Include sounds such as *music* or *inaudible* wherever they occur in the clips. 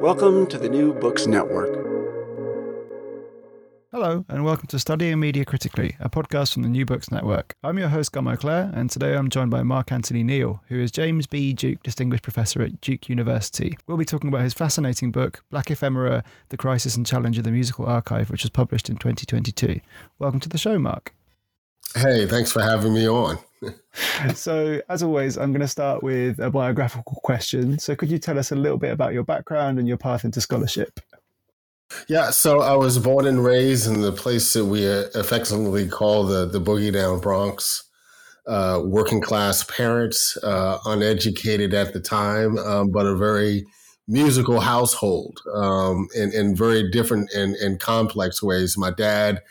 Welcome to the New Books Network. Hello, and welcome to Studying Media Critically, a podcast from the New Books Network. I'm your host, Gummo Clare, and today I'm joined by Mark Anthony Neal, who is James B. Duke Distinguished Professor at Duke University. We'll be talking about his fascinating book, Black Ephemera The Crisis and Challenge of the Musical Archive, which was published in 2022. Welcome to the show, Mark. Hey, thanks for having me on. *laughs* so, as always, I'm going to start with a biographical question. So, could you tell us a little bit about your background and your path into scholarship? Yeah, so I was born and raised in the place that we affectionately call the the Boogie Down Bronx. Uh, working class parents, uh, uneducated at the time, um, but a very musical household um, in, in very different and, and complex ways. My dad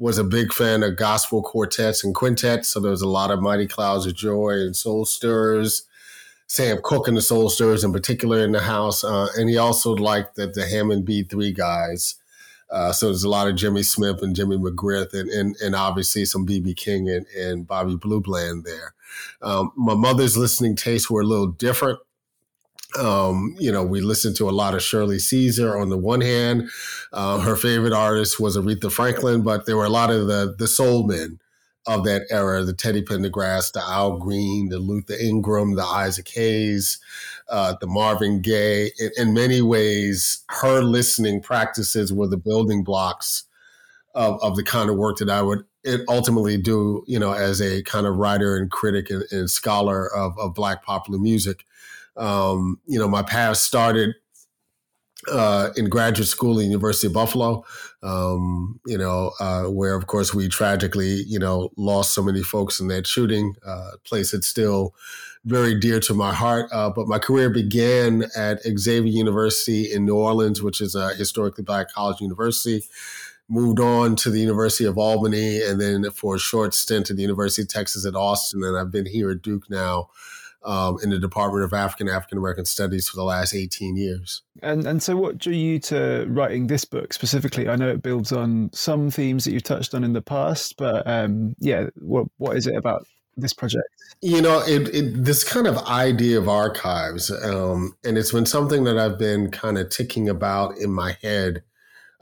was a big fan of gospel quartets and quintets. So there was a lot of Mighty Clouds of Joy and Soul Stirrers. Sam Cooke and the Soul Stirrers in particular in the house. Uh, and he also liked the, the Hammond B3 guys. Uh, so there's a lot of Jimmy Smith and Jimmy McGriff and, and, and obviously some BB King and, and Bobby Blue Bland there. Um, my mother's listening tastes were a little different. Um, you know, we listened to a lot of Shirley Caesar on the one hand. Uh, her favorite artist was Aretha Franklin, but there were a lot of the the soul men of that era: the Teddy Pendergrass, the Al Green, the Luther Ingram, the Isaac Hayes, uh, the Marvin Gaye. In, in, many ways, her listening practices were the building blocks of, of the kind of work that I would ultimately do. You know, as a kind of writer and critic and, and scholar of, of Black popular music. Um, you know, my path started uh, in graduate school at University of Buffalo, um, you know, uh, where of course we tragically, you know, lost so many folks in that shooting. Uh, place that's still very dear to my heart. Uh, but my career began at Xavier University in New Orleans, which is a historically black college university. Moved on to the University of Albany, and then for a short stint at the University of Texas at Austin, and I've been here at Duke now um, in the Department of African African American Studies for the last 18 years. And and so, what drew you to writing this book specifically? I know it builds on some themes that you've touched on in the past, but um, yeah, what what is it about this project? You know, it, it, this kind of idea of archives, um, and it's been something that I've been kind of ticking about in my head.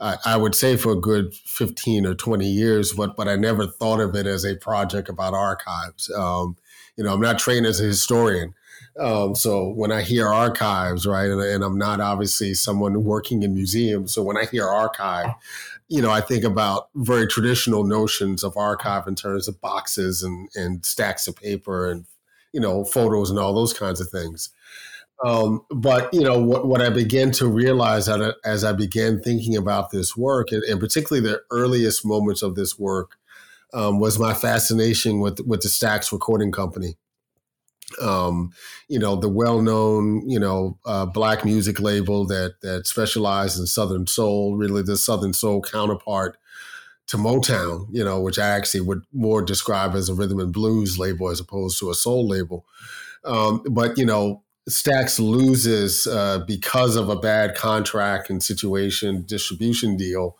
I would say for a good 15 or 20 years, but but I never thought of it as a project about archives. Um, you know, I'm not trained as a historian. Um, so when I hear archives, right, and, and, I'm not obviously someone working in museums, so when I hear archive, you know, I think about very traditional notions of archive in terms of boxes and, and stacks of paper and you know photos and all those kinds of things. Um, but you know what, what I began to realize that as I began thinking about this work, and, and particularly the earliest moments of this work, um, was my fascination with with the Stax Recording Company. Um, you know, the well-known, you know, uh, black music label that that specialized in Southern soul, really the Southern soul counterpart to Motown, you know, which I actually would more describe as a rhythm and blues label as opposed to a soul label. Um, but you know, Stax loses uh, because of a bad contract and situation distribution deal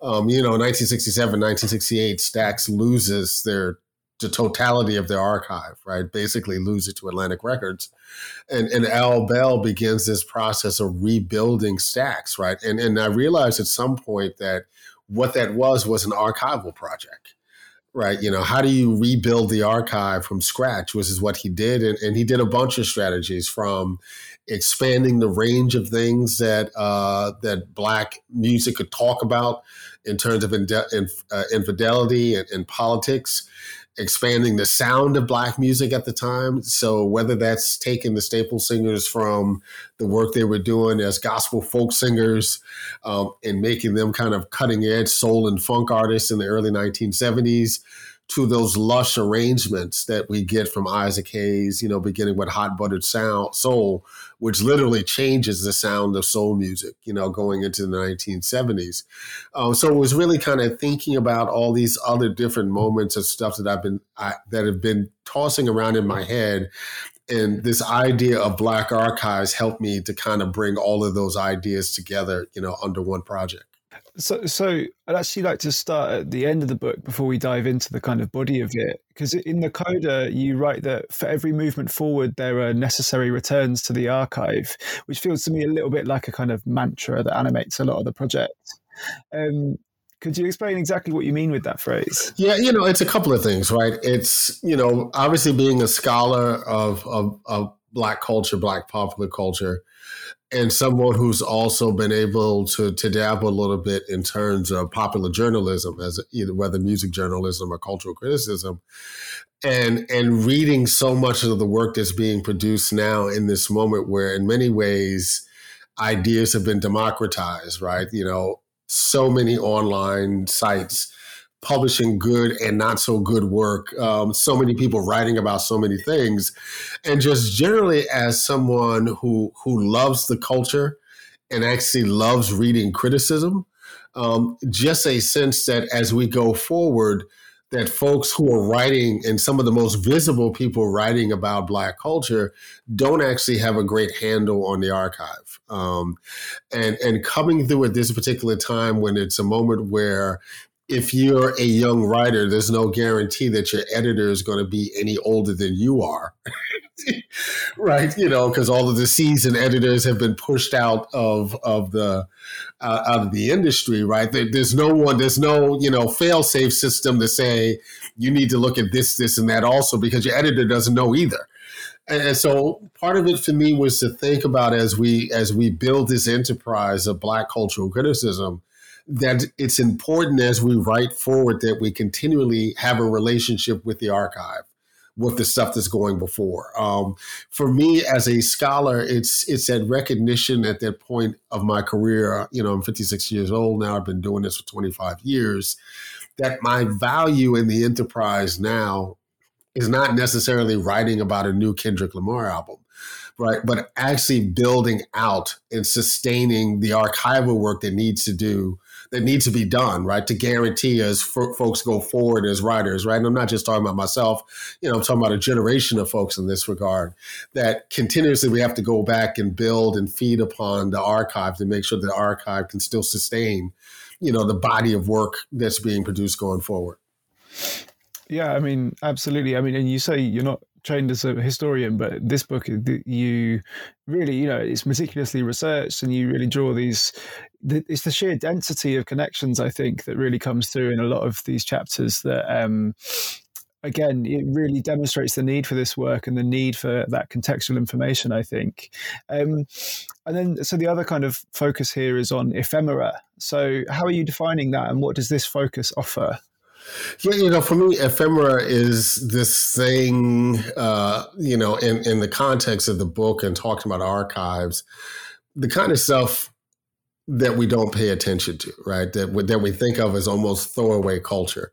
um, you know, 1967, 1968, Stax loses their the totality of their archive, right? Basically lose it to Atlantic Records. And and Al Bell begins this process of rebuilding Stax, right? And and I realized at some point that what that was was an archival project right? You know, how do you rebuild the archive from scratch, which is what he did. And, and he did a bunch of strategies from expanding the range of things that uh, that black music could talk about in terms of inde- in, uh, infidelity and, and, politics, expanding the sound of black music at the time. So whether that's taking the staple singers from the work they were doing as gospel folk singers um, and making them kind of cutting edge soul and funk artists in the early 1970s to those lush arrangements that we get from Isaac Hayes, you know, beginning with Hot Buttered Sound Soul, which literally changes the sound of soul music, you know, going into the 1970s. Um, so it was really kind of thinking about all these other different moments of stuff that I've been I, that have been tossing around in my head. And this idea of Black Archives helped me to kind of bring all of those ideas together, you know, under one project. So, so I'd actually like to start at the end of the book before we dive into the kind of body of it, because in the coda you write that for every movement forward there are necessary returns to the archive, which feels to me a little bit like a kind of mantra that animates a lot of the project. Um, could you explain exactly what you mean with that phrase? Yeah, you know, it's a couple of things, right? It's you know, obviously being a scholar of of, of black culture, black popular culture and someone who's also been able to to dabble a little bit in terms of popular journalism as either whether music journalism or cultural criticism. And and reading so much of the work that's being produced now in this moment where in many ways ideas have been democratized right? You know so many online sites publishing good and not so good work. Um, so many people writing about so many things, and just generally as someone who who loves the culture and actually loves reading criticism, um, just a sense that as we go forward. That folks who are writing and some of the most visible people writing about Black culture don't actually have a great handle on the archive, um, and and coming through at this particular time when it's a moment where if you're a young writer, there's no guarantee that your editor is going to be any older than you are. *laughs* right you know because all of the seasoned editors have been pushed out of of the uh, out of the industry right there, there's no one there's no you know fail safe system to say you need to look at this this and that also because your editor doesn't know either and so part of it for me was to think about as we as we build this enterprise of black cultural criticism that it's important as we write forward that we continually have a relationship with the archive with the stuff that's going before. Um, for me as a scholar, it's it's that recognition at that point of my career. You know, I'm 56 years old now. I've been doing this for 25 years. That my value in the enterprise now is not necessarily writing about a new Kendrick Lamar album, right? But actually building out and sustaining the archival work that needs to do that needs to be done, right, to guarantee as f- folks go forward as writers, right? And I'm not just talking about myself, you know, I'm talking about a generation of folks in this regard that continuously we have to go back and build and feed upon the archive to make sure the archive can still sustain, you know, the body of work that's being produced going forward. Yeah, I mean, absolutely. I mean, and you say you're not trained as a historian, but this book you really, you know, it's meticulously researched, and you really draw these. It's the sheer density of connections, I think, that really comes through in a lot of these chapters. That um, again, it really demonstrates the need for this work and the need for that contextual information. I think, um, and then so the other kind of focus here is on ephemera. So, how are you defining that, and what does this focus offer? Yeah, you know, for me, ephemera is this thing, uh, you know, in, in the context of the book and talking about archives, the kind of stuff that we don't pay attention to, right? That that we think of as almost throwaway culture.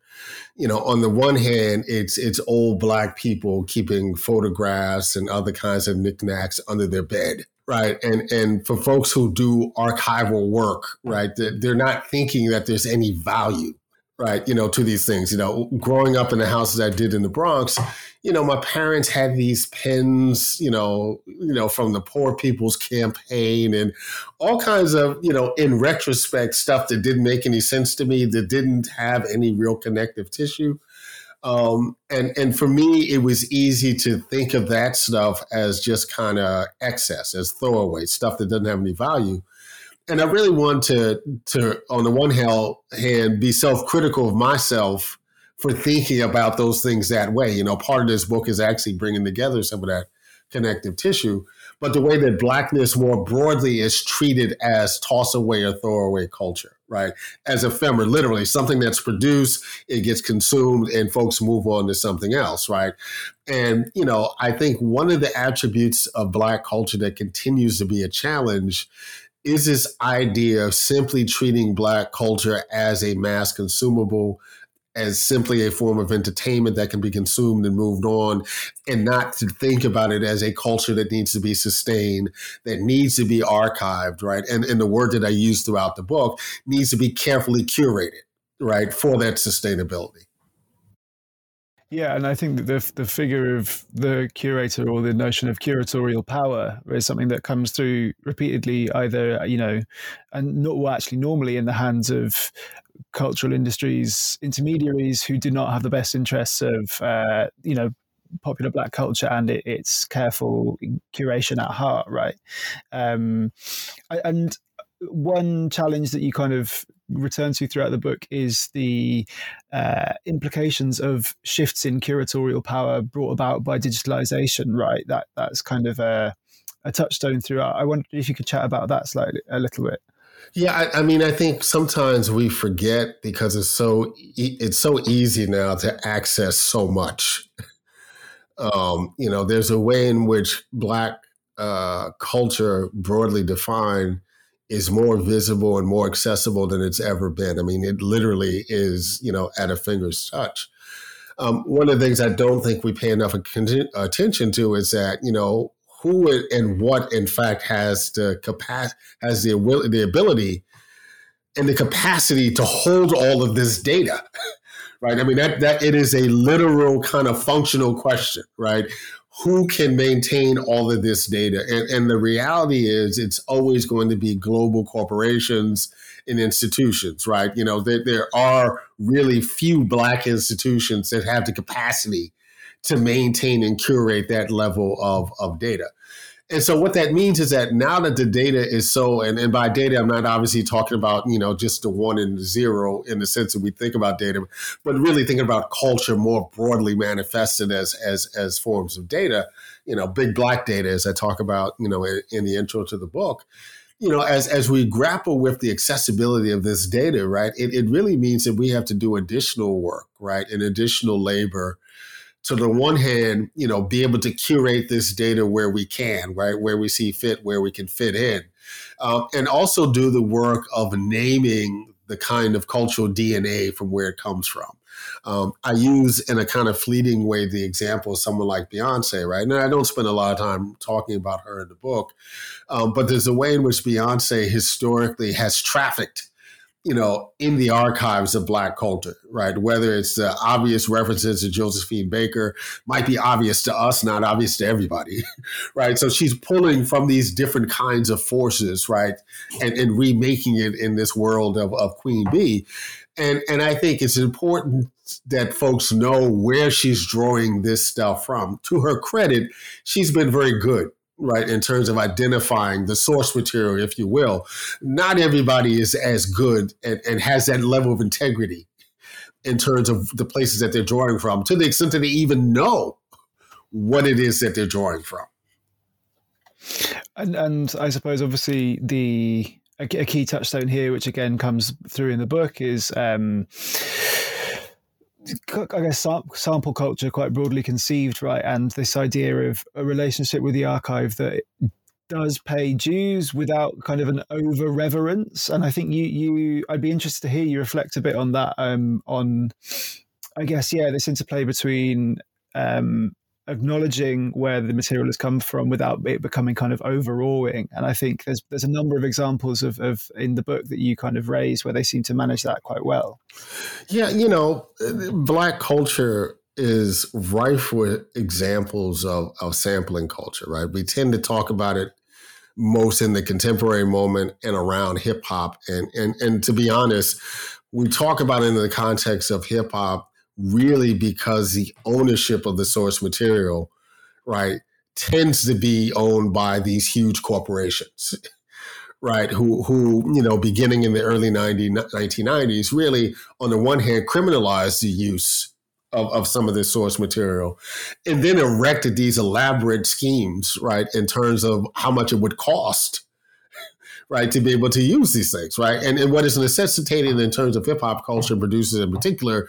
You know, on the one hand, it's it's old black people keeping photographs and other kinds of knickknacks under their bed, right? And and for folks who do archival work, right, they're not thinking that there's any value right you know to these things you know growing up in the houses i did in the bronx you know my parents had these pens you know you know from the poor people's campaign and all kinds of you know in retrospect stuff that didn't make any sense to me that didn't have any real connective tissue. Um, and and for me it was easy to think of that stuff as just kind of excess as throwaway stuff that doesn't have any value and I really want to to on the one hand be self critical of myself for thinking about those things that way. You know, part of this book is actually bringing together some of that connective tissue, but the way that blackness more broadly is treated as toss away or throw away culture, right? As ephemeral, literally something that's produced, it gets consumed, and folks move on to something else, right? And, you know, I think one of the attributes of black culture that continues to be a challenge is this idea of simply treating black culture as a mass consumable as simply a form of entertainment that can be consumed and moved on, and not to think about it as a culture that needs to be sustained, that needs to be archived, right? And, and the word that I use throughout the book needs to be carefully curated, right, for that sustainability. Yeah, and I think that the the figure of the curator or the notion of curatorial power is something that comes through repeatedly, either you know, and not well, actually normally in the hands of cultural industries intermediaries who do not have the best interests of uh, you know popular black culture and it, its careful curation at heart, right? Um, and one challenge that you kind of return to throughout the book is the uh, implications of shifts in curatorial power brought about by digitalization. Right, that that's kind of a, a touchstone throughout. I wonder if you could chat about that slightly a little bit. Yeah, I, I, mean, I think sometimes we forget because it's so it's so easy now to access so much. Um, you know, there's a way in which Black uh, culture, broadly defined, is more visible and more accessible than it's ever been. I mean, it literally is, you know, at a finger's touch. Um, one of the things I don't think we pay enough attention to is that, you know, who and what, in fact, has the capacity, has the, the ability and the capacity to hold all of this data. *laughs* right? I mean, that, that it is a literal kind of functional question, right? Who can maintain all of this data? And, and the reality is, it's always going to be global corporations and institutions, right? You know, there, there are really few Black institutions that have the capacity to maintain and curate that level of, of data. And so what that means is that now that the data is so, and, and by data, I'm not obviously talking about, you know, just the one and zero in the sense that we think about data, but really thinking about culture more broadly manifested as, as, as forms of data, you know, big black data, as I talk about, you know, in, in the intro to the book. You know, as as we grapple with the accessibility of this data, right, it, it really means that we have to do additional work, right, and additional labor to the one hand, you know, be able to curate this data where we can, right, where we see fit, where we can fit in, um, and also do the work of naming the kind of cultural DNA from where it comes from. Um, I use in a kind of fleeting way the example of someone like Beyonce, right? And I don't spend a lot of time talking about her in the book, um, but there's a way in which Beyonce historically has trafficked you know, in the archives of Black culture, right? Whether it's the obvious references to Josephine Baker, might be obvious to us, not obvious to everybody, *laughs* right? So she's pulling from these different kinds of forces, right? And, and remaking it in this world of, of Queen Bee. And, and I think it's important that folks know where she's drawing this stuff from. To her credit, she's been very good right in terms of identifying the source material if you will not everybody is as good and, and, has that level of integrity in terms of the places that they're drawing from to the extent that they even know what it is that they're drawing from. And, and i suppose obviously the a, key touchstone here which again comes through in the book is um, I guess sample culture quite broadly conceived, right? And this idea of a relationship with the archive that does pay dues without kind of an over reverence. And I think you, you, I'd be interested to hear you reflect a bit on that. Um, on, I guess, yeah, this interplay between um, acknowledging where the material has come from without it becoming kind of overawing. And I think there's there's a number of examples of, of in the book that you kind of raise where they seem to manage that quite well. Yeah, you know, black culture is rife with examples of, of sampling culture, right? We tend to talk about it most in the contemporary moment and around hip hop. And and and to be honest, we talk about it in the context of hip hop really because the ownership of the source material, right, tends to be owned by these huge corporations. *laughs* right? Who, who you know, beginning in the early 90, 1990s, really, on the one hand, criminalized the use of, of some of this source material, and then erected these elaborate schemes, right, in terms of how much it would cost *laughs* right, to be able to use these things, right? And, and what is necessitated in terms of hip hop culture producers in particular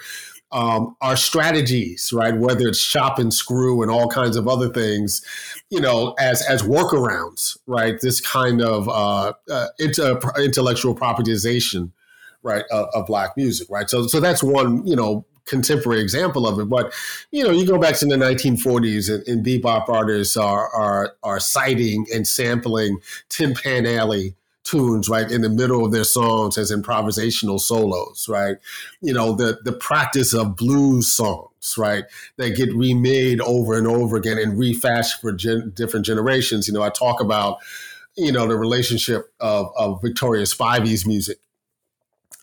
um, are strategies, right? Whether it's chop and screw and all kinds of other things, you know, as as workarounds, right? This kind of uh, uh, intellectual propertyization, right, of, of black music, right? So so that's one, you know, contemporary example of it. But you know, you go back to the 1940s, and, and bebop artists are are are citing and sampling Tin Pan Alley tunes right in the middle of their songs as improvisational solos right? You know the the practice of blues songs right that get remade over and over again and refashioned for gen- different generations. You know i talk about you know the relationship of, of victoria spivey's music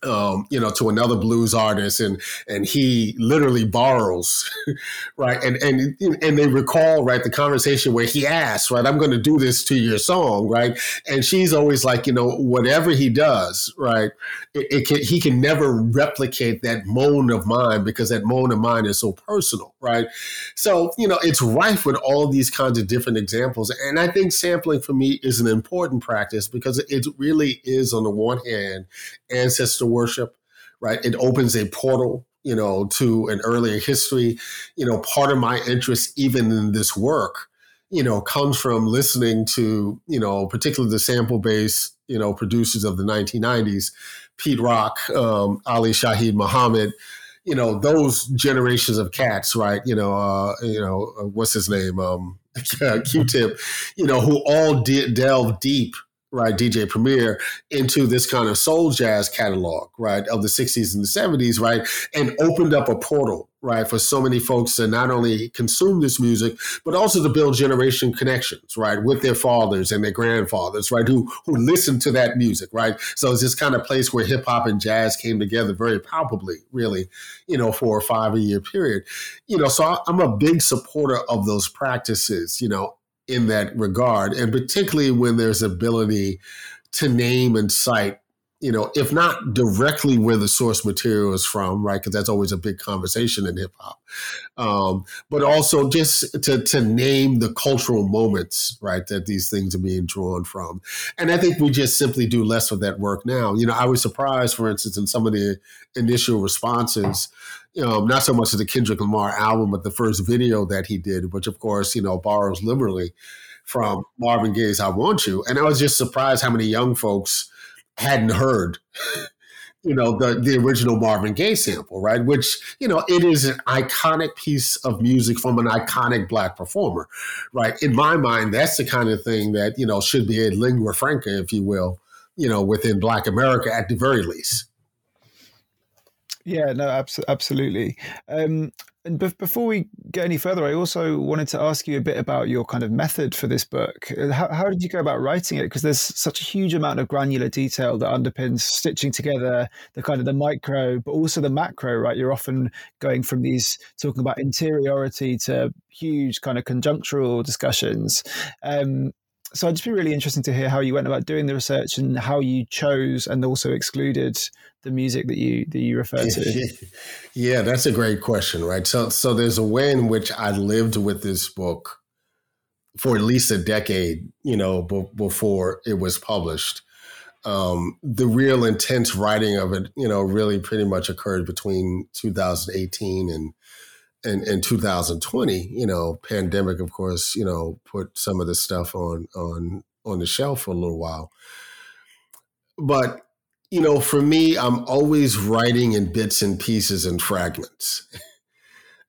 um, you know, to another blues artist, and and he literally borrows, *laughs* right? And and and they recall right the conversation where he asked, right, "I'm going to do this to your song," right? And she's always like, you know, whatever he does, right, it, it can he can never replicate that moan of mine because that moan of mine is so personal, right? So you know, it's rife with all these kinds of different examples, and I think sampling for me is an important practice because it really is, on the one hand, ancestor worship, right? It opens a portal, you know, to an earlier history. You know, part of my interest, even in this work, you know, comes from listening to, you know, particularly the sample based, you know, producers of the 1990s, Pete Rock, um, Ali Shaheed Muhammad, you know, those generations of cats, right? You know, uh, you know, uh, what's his name? Um, *laughs* Q-Tip, you know, who all de- delve deep right, DJ Premier, into this kind of soul jazz catalog, right, of the 60s and the 70s, right, and opened up a portal, right, for so many folks to not only consume this music, but also to build generation connections, right, with their fathers and their grandfathers, right, who who listened to that music, right. So it's this kind of place where hip hop and jazz came together very palpably, really, you know, for a five year period. You know, so I'm a big supporter of those practices, you know, in that regard, and particularly when there's ability to name and cite, you know, if not directly where the source material is from, right? Because that's always a big conversation in hip hop, um, but also just to to name the cultural moments, right, that these things are being drawn from. And I think we just simply do less of that work now. You know, I was surprised, for instance, in some of the initial responses um, not so much as the Kendrick Lamar album, but the first video that he did, which of course, you know, borrows liberally from Marvin Gaye's I Want You. And I was just surprised how many young folks hadn't heard, *laughs* you know, the, the original Marvin Gaye sample, right? Which, you know, it is an iconic piece of music from an iconic black performer, right? In my mind, that's the kind of thing that, you know, should be a lingua franca, if you will, you know, within black America at the very least. Yeah, no, abs- absolutely. Um, and be- before we get any further, I also wanted to ask you a bit about your kind of method for this book. Uh, how, how did you go about writing it? Because there's such a huge amount of granular detail that underpins stitching together the kind of the micro, but also the macro. Right, you're often going from these talking about interiority to huge kind of conjunctural discussions. Um, so I'd just be really interesting to hear how you went about doing the research and how you chose and also excluded the music that you that you refer to. *laughs* yeah, that's a great question, right? So so there's a way in which I lived with this book for at least a decade, you know, b- before it was published. Um, the real intense writing of it, you know, really pretty much occurred between 2018 and and, in 2020, you know, pandemic, of course, you know, put some of the stuff on on on the shelf for a little while. But you know, for me, I'm always writing in bits and pieces and fragments. *laughs*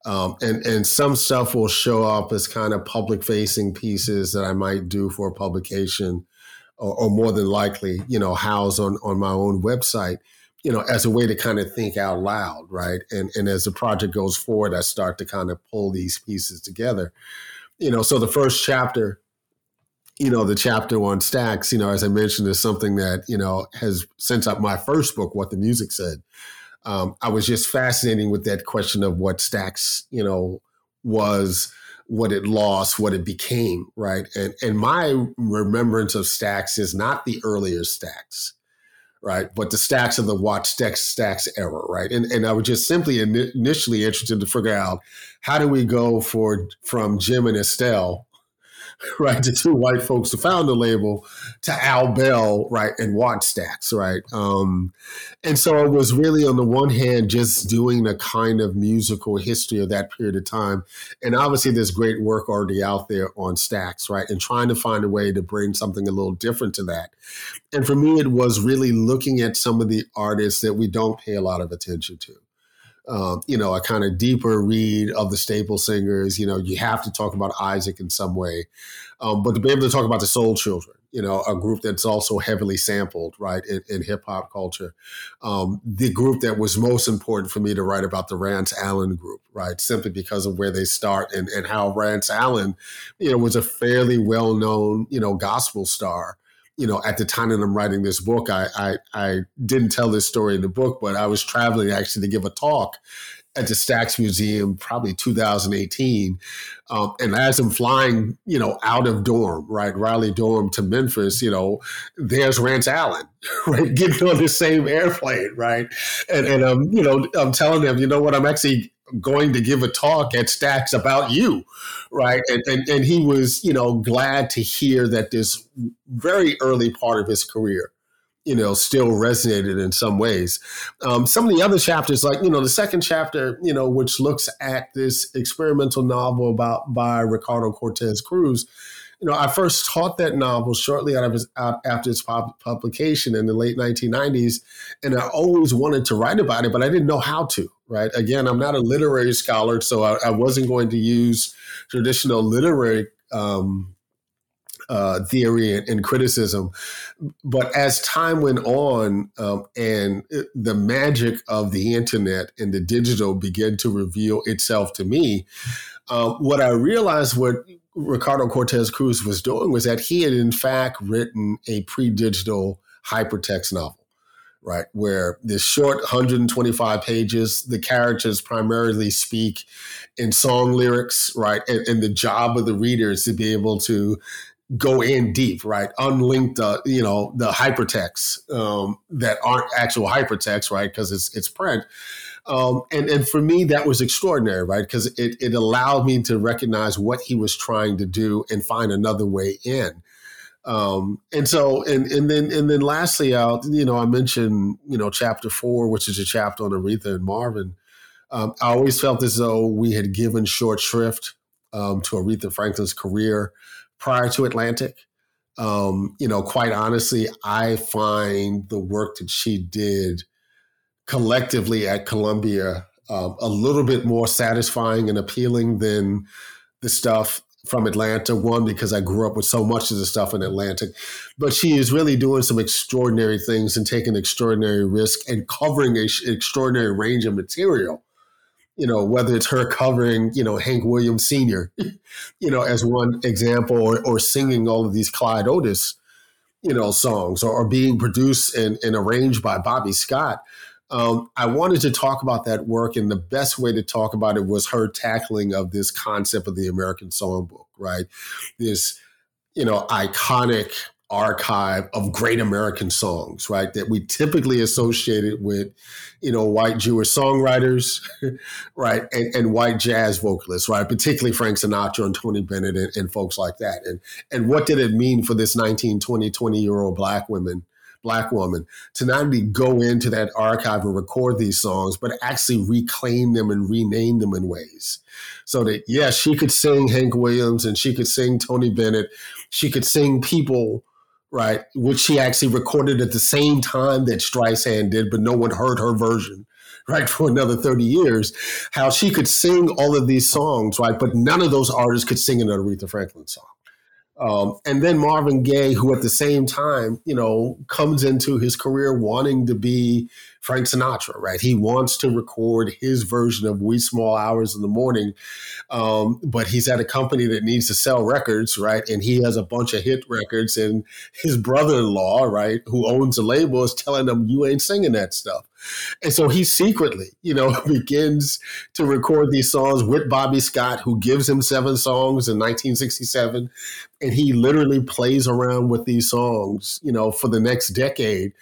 Um, and and some stuff will show up as kind of public facing pieces that I might do for publication, or, or more than likely, you know, house on on my own website you know, as a way to kind of think out loud, right? And and as the project goes forward, I start to kind of pull these pieces together. You know, so the first chapter, you know, the chapter on Stax, you know, as I mentioned, is something that, you know, has since up my first book, What the Music Said. Um, I was just fascinating with that question of what Stax, you know, was what it lost, what it became, right? And and my remembrance of Stax is not the earlier Stax right? But the Stax of the Watch stacks Stax era, right? And and I was just simply initially interested to figure out how do we go for from Jim and Estelle *laughs* right, the two white folks who found the label, to Al Bell, right, and Watch Stax, right. Um, and so it was really, on the one hand, just doing a kind of musical history of that period of time, and obviously there's great work already out there on Stax, right, and trying to find a way to bring something a little different to that. And for me, it was really looking at some of the artists that we don't pay a lot of attention to um, you know, a kind of deeper read of the staple singers. You know, you have to talk about Isaac in some way, um, but to be able to talk about the Soul Children, you know, a group that's also heavily sampled, right, in, in hip hop culture. Um, the group that was most important for me to write about the Rance Allen group, right, simply because of where they start and, and how Rance Allen, you know, was a fairly well known, you know, gospel star you know, at the time that I'm writing this book, I, I, I didn't tell this story in the book, but I was traveling actually to give a talk at the Stax Museum, probably 2018. Um, and as I'm flying, you know, out of Durham, right, Raleigh Durham to Memphis, you know, there's Rance Allen, *laughs* right, getting on the same airplane, right, and and um, you know, I'm telling them, you know what, I'm actually going to give a talk at Stax about you, right? And, and and he was, you know, glad to hear that this very early part of his career, you know, still resonated in some ways. Um, some of the other chapters, like you know, the second chapter, you know, which looks at this experimental novel about by Ricardo Cortez Cruz you know, I first taught that novel shortly out of his, out after its pub- publication in the late 1990s, and I always wanted to write about it, but I didn't know how to. Right? Again, I'm not a literary scholar, so I, I wasn't going to use traditional literary um, uh, theory and, and, criticism. But as time went on, um, and the magic of the internet and the digital began to reveal itself to me, uh, what I realized what Ricardo Cortez Cruz was doing was that he had, in fact, written a pre digital hypertext novel. Right, where this short 125 pages, the characters primarily speak in song lyrics, right? And, and the job of the reader is to be able to go in deep, right? Unlink the, you know, the hypertexts um, that aren't actual hypertext, right? Because it's it's print, um, and, and for me, that was extraordinary, right? Because it, it allowed me to recognize what he was trying to do and find another way in. Um, and so, and, and then, and then lastly, out, you know, I mentioned, you know, chapter four, which is a chapter on Aretha and Marvin. Um, I always felt as though we had given short shrift um, to Aretha Franklin's career prior to Atlantic. Um, you know, quite honestly, I find the work that she did collectively at Columbia uh, a little bit more satisfying and appealing than the stuff from Atlantic. One, because I grew up with so much of the stuff in Atlantic, but she is really doing some extraordinary things and taking extraordinary risk and covering an extraordinary range of material. You know, whether it's her covering, you know, Hank Williams Sr., *laughs* you know, as one example, or, or singing all of these Clyde Otis, you know, songs, or, or being produced and, and arranged by Bobby Scott um, I wanted to talk about that work, and the best way to talk about it was her tackling of this concept of the American Songbook, right? This, you know, iconic archive of great American songs, right? That we typically associated with, you know, white Jewish songwriters, *laughs* right? And, and, white jazz vocalists, right? Particularly Frank Sinatra and Tony Bennett and, and, folks like that. And, and what did it mean for this 19, 20, 20 year old black women black woman to not only go into that archive and record these songs, but actually reclaim them and rename them in ways. So that, yes, yeah, she could sing Hank Williams and she could sing Tony Bennett. She could sing people, right, which she actually recorded at the same time that Streisand did, but no one heard her version right, for another 30 years, how she could sing all of these songs, right, but none of those artists could sing an Aretha Franklin song. Um, and then Marvin Gaye, who at the same time, you know, comes into his career wanting to be Frank Sinatra, right? He wants to record his version of "Wee Small Hours in the Morning, um, but he's at a company that needs to sell records, right? And he has a bunch of hit records, and his brother in law, right, who owns a label, is telling him, You ain't singing that stuff. And so he secretly, you know, *laughs* begins to record these songs with Bobby Scott, who gives him seven songs in 1967. And he literally plays around with these songs, you know, for the next decade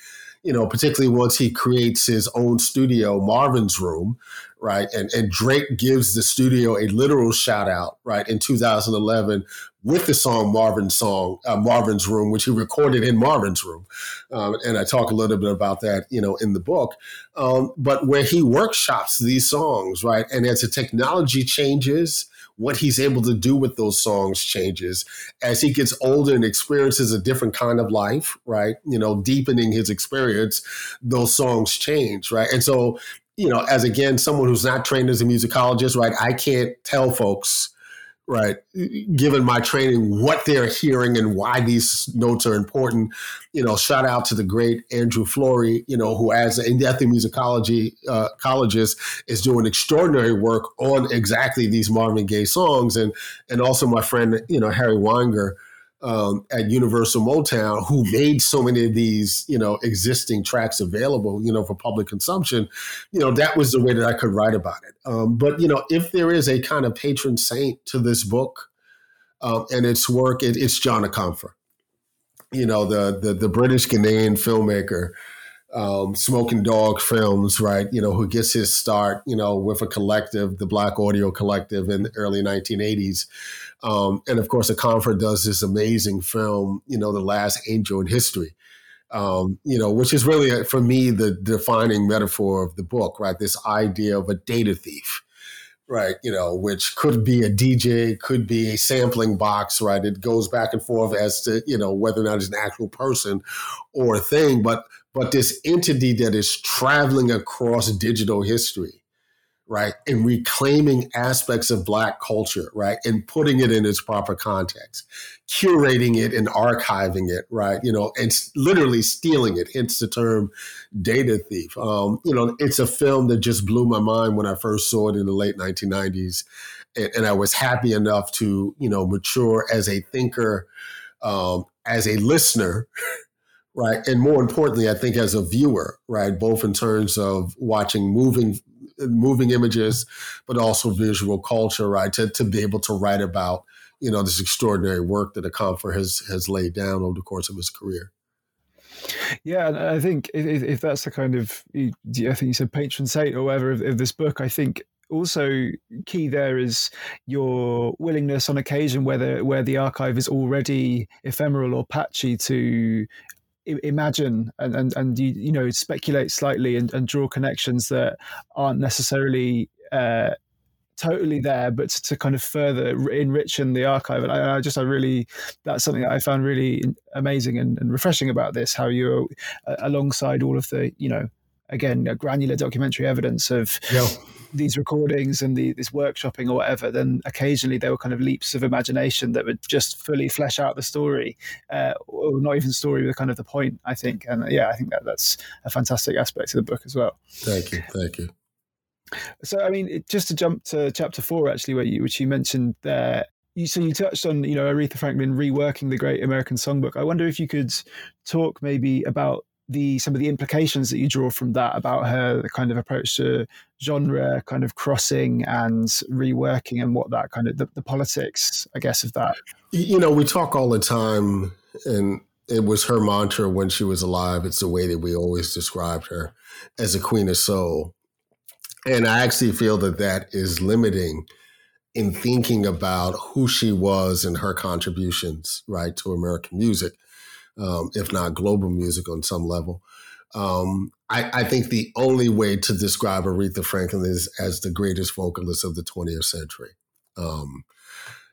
you know, particularly once he creates his own studio, Marvin's Room, right? And and Drake gives the studio a literal shout out, right, in 2011 with the song Marvin's song, uh, Marvin's Room, which he recorded in Marvin's Room, um, and I talk a little bit about that, you know, in the book. Um, but where he workshops these songs, right, and as the technology changes what he's able to do with those songs changes as he gets older and experiences a different kind of life, right? You know, deepening his experience, those songs change, right? And so, you know, as again, someone who's not trained as a musicologist, right, I can't tell folks right given my training what they're hearing and why these notes are important. You know shout out to the great andrew flory you know who as an ethnomusicology uh, collegeist is doing extraordinary work on exactly these marvin gaye songs. And and also my friend you know harry weinger um, at Universal Motown who made so many of these, you know, existing tracks available, you know, for public consumption, you know, that was the way that I could write about it. Um, but you know, if there is a kind of patron saint to this book um, and its work, it, it's John Akomfrah. You know, the the, the British Ghanaian filmmaker. Um, Smoking Dog Films, right? You know, who gets his start, you know, with a collective, the Black Audio Collective in the early 1980s. Um, and of course, Akomfrah does this amazing film, you know, The Last Angel in History, um, you know, which is really, for me, the defining metaphor of the book, right? This idea of a data thief, right? You know, which could be a DJ, could be a sampling box, right? It goes back and forth as to, you know, whether or not it's an actual person or a thing, but but this entity that is traveling across digital history right? And reclaiming aspects of Black culture, right? And putting it in its proper context, curating it and archiving it, right? You know, and literally stealing it, hence the term data thief. Um, you know, it's a film that just blew my mind when I first saw it in the late 1990s. And, and I was happy enough to, you know, mature as a thinker, um, as a listener, *laughs* right? And more importantly, I think as a viewer, right? Both in terms of watching moving moving images, but also visual culture, right? To, to be able to write about, you know, this extraordinary work that Akomfrah has has laid down over the course of his career. Yeah, and I think if, if that's the kind of, I think you said patron saint or whatever of, of this book, I think also key there is your willingness on occasion whether where the archive is already ephemeral or patchy to imagine and, and, and you, you know speculate slightly and, and draw connections that aren't necessarily uh, totally there, but to kind of further enrich in the archive. And I, I, just, I really, that's something that I found really amazing and, and refreshing about this, how you're uh, alongside all of the, you know, again, granular documentary evidence of yeah these recordings and the, this workshopping or whatever, then occasionally there were kind of leaps of imagination that would just fully flesh out the story, uh, or not even story, but kind of the point. I think, and yeah, I think that that's a fantastic aspect of the book as well. Thank you, thank you. So, I mean, just to jump to chapter four, actually, where you which you mentioned there, you, so you touched on you know Aretha Franklin reworking the Great American Songbook. I wonder if you could talk maybe about the some of the implications that you draw from that about her kind of approach to genre kind of crossing and reworking and what that kind of the, the politics i guess of that. You know we talk all the time and it was her mantra when she was alive. It's the way that we always described her as a queen of soul. And i actually feel that that is limiting in thinking about who she was and her contributions right to american music um, if not global music on some level. Um, I, I, think the only way to describe Aretha Franklin is as the greatest vocalist of the 20th century. Um,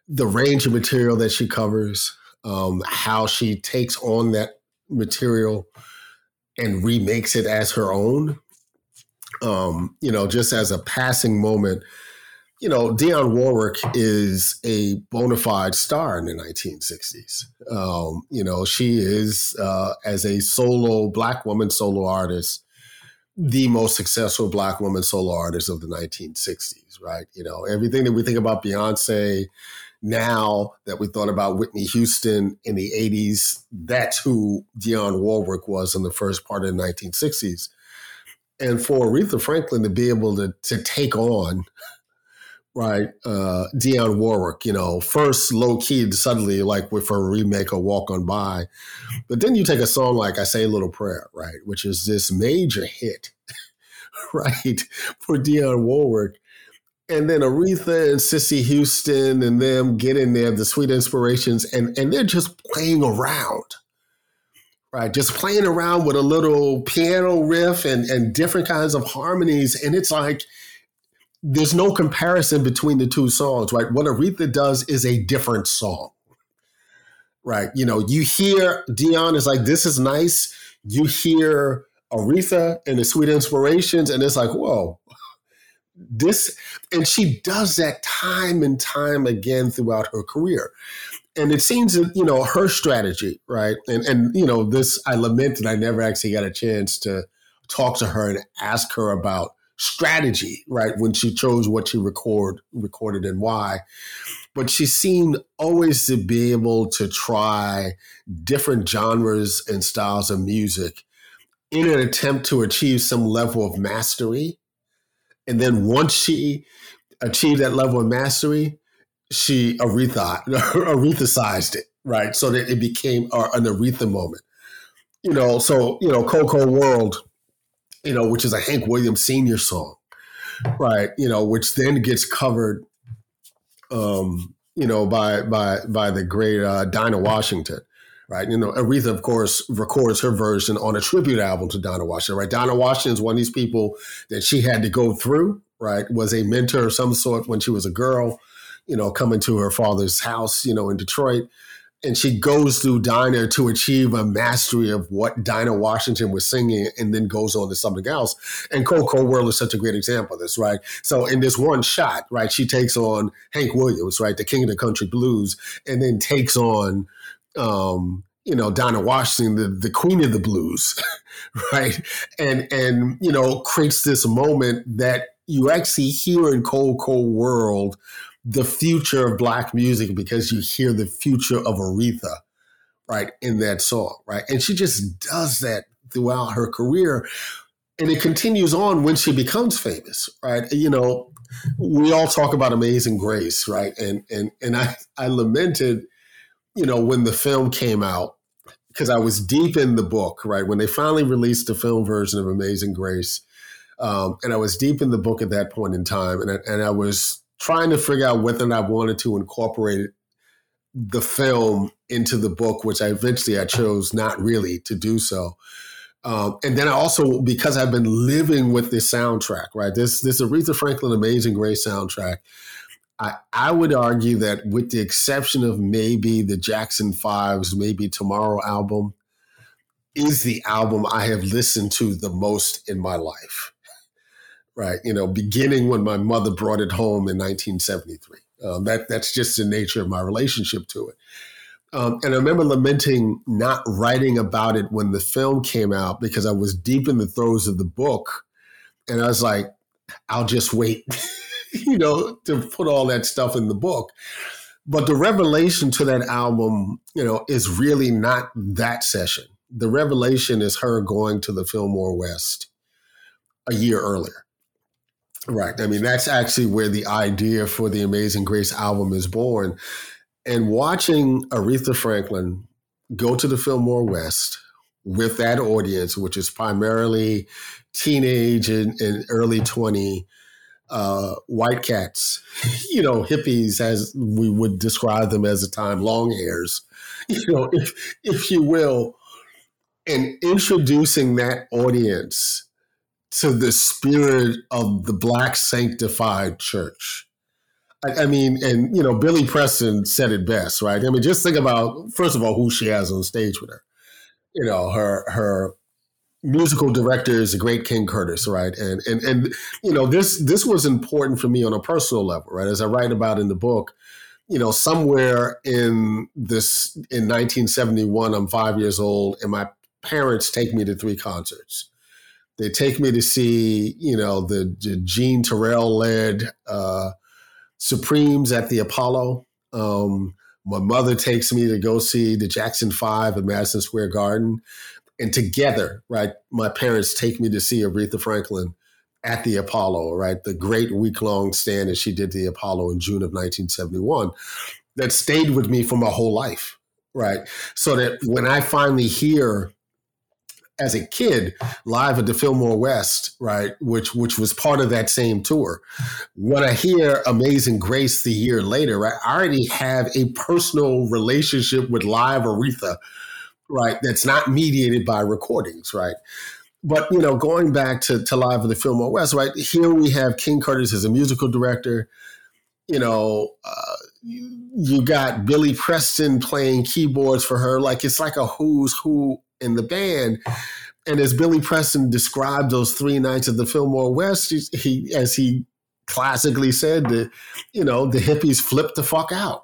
the range of material that she covers, um, how she takes on that material and remakes it as her own. Um, you know, just as a passing moment you know, Dionne Warwick is a bona fide star in the 1960s. Um, you know, she is, uh, as a solo black woman solo artist, the most successful black woman solo artist of the 1960s, right? You know, everything that we think about Beyonce now that we thought about Whitney Houston in the 80s, that's who Dionne Warwick was in the first part of the 1960s. and for Aretha Franklin to be able to to take on right uh Dionne Warwick, you know, first low key suddenly like with her remake of Walk On By. But then you take a song like I Say a Little Prayer, right, which is this major hit, *laughs* right, for Dionne Warwick. And then Aretha and Cissy Houston and them get in there, the sweet inspirations, and, and they're just playing around right? Just playing around with a little piano riff and, and different kinds of harmonies. And it's like, there's no comparison between the two songs, right? What Aretha does is a different song, right? You know, you hear Dionne is like, this is nice. You hear Aretha and the Sweet Inspirations, and it's like, whoa, this. And she does that time and time again throughout her career and it seems that you know her strategy, right? And and you know this, I lament that I never actually got a chance to talk to her and ask her about strategy, right? When she chose what she record recorded and why, but she seemed always to be able to try different genres and styles of music in an attempt to achieve some level of mastery. And then once she achieved that level of mastery, she Aretha *laughs* sized it, right? So that it became an Aretha moment. You know, so you know, Coco World, you know, which is a Hank Williams Senior song, right? You know, which then gets covered, um, you know, by by by the great uh, Dinah Washington, right? You know, Aretha, of course, records her version on a tribute album to Dinah Washington, right? Dinah Washington is one of these people that she had to go through, right? Was a mentor of some sort when she was a girl you know, coming to her father's house, you know, in Detroit. And she goes through Dinah to achieve a mastery of what Dinah Washington was singing and then goes on to something else. And Coco World is such a great example of this, right? So in this one shot, right, she takes on Hank Williams, right, the king of the country blues, and then takes on um, you know, Dinah Washington, the, the queen of the blues, *laughs* right? And and you know, creates this moment that you actually hear in Coco World the future of black music because you hear the future of Aretha, right, in that song, right? And she just does that throughout her career. And it continues on when she becomes famous, right? You know, we all talk about Amazing Grace, right? And and and I I lamented, you know, when the film came out because I was deep in the book, right? When they finally released the film version of Amazing Grace, um, and I was deep in the book at that point in time, and I, and I was trying to figure out whether or not I wanted to incorporate the film into the book, which I eventually I chose not really to do so. Um, and then I also because I've been living with this soundtrack, right? This this Aretha Franklin Amazing Grace soundtrack. I, I would argue that with the exception of maybe the Jackson Fives, maybe Tomorrow album, is the album I have listened to the most in my life right? You know, beginning when my mother brought it home in 1973. Um, that that's just the nature of my relationship to it. Um, and I remember lamenting not writing about it when the film came out because I was deep in the throes of the book, and I was like, I'll just wait, *laughs* you know, to put all that stuff in the book. But the revelation to that album, you know, is really not that session. The revelation is her going to the Fillmore West a year earlier Right. I mean, that's actually where the idea for the Amazing Grace album is born. And watching Aretha Franklin go to the Fillmore West with that audience, which is primarily teenage and, and early 20 uh, white cats, *laughs* you know, hippies, as we would describe them as a time, long hairs, *laughs* you know, if, if you will, and introducing that audience to the spirit of the black sanctified church. I, I, mean, and you know, Billy Preston said it best, right? I mean, just think about first of all who she has on stage with her. You know, her her musical director is the great King Curtis, right? And and and you know, this this was important for me on a personal level, right? As I write about in the book, you know, somewhere in this in 1971, I'm five years old, and my parents take me to three concerts they take me to see, you know, the, the Jean Terrell led uh, Supremes at the Apollo. Um, my mother takes me to go see the Jackson Five at Madison Square Garden. and together, right, my parents take me to see Aretha Franklin at the Apollo, right? The great week long stand as she did the Apollo in June of 1971 that stayed with me for my whole life, right? So that when I finally hear as a kid live at the Fillmore West, right, which which was part of that same tour. When I hear Amazing Grace the year later, right, I already have a personal relationship with live Aretha, right, that's not mediated by recordings, right. But you know, going back to, to live at the Fillmore West, right here we have King Curtis as a musical director. You know, uh, you got Billy Preston playing keyboards for her. Like it's like a who's who in the band. And as Billy Preston described those three nights at the Fillmore West, he, as he classically said, the, you know, the hippies flipped the fuck out.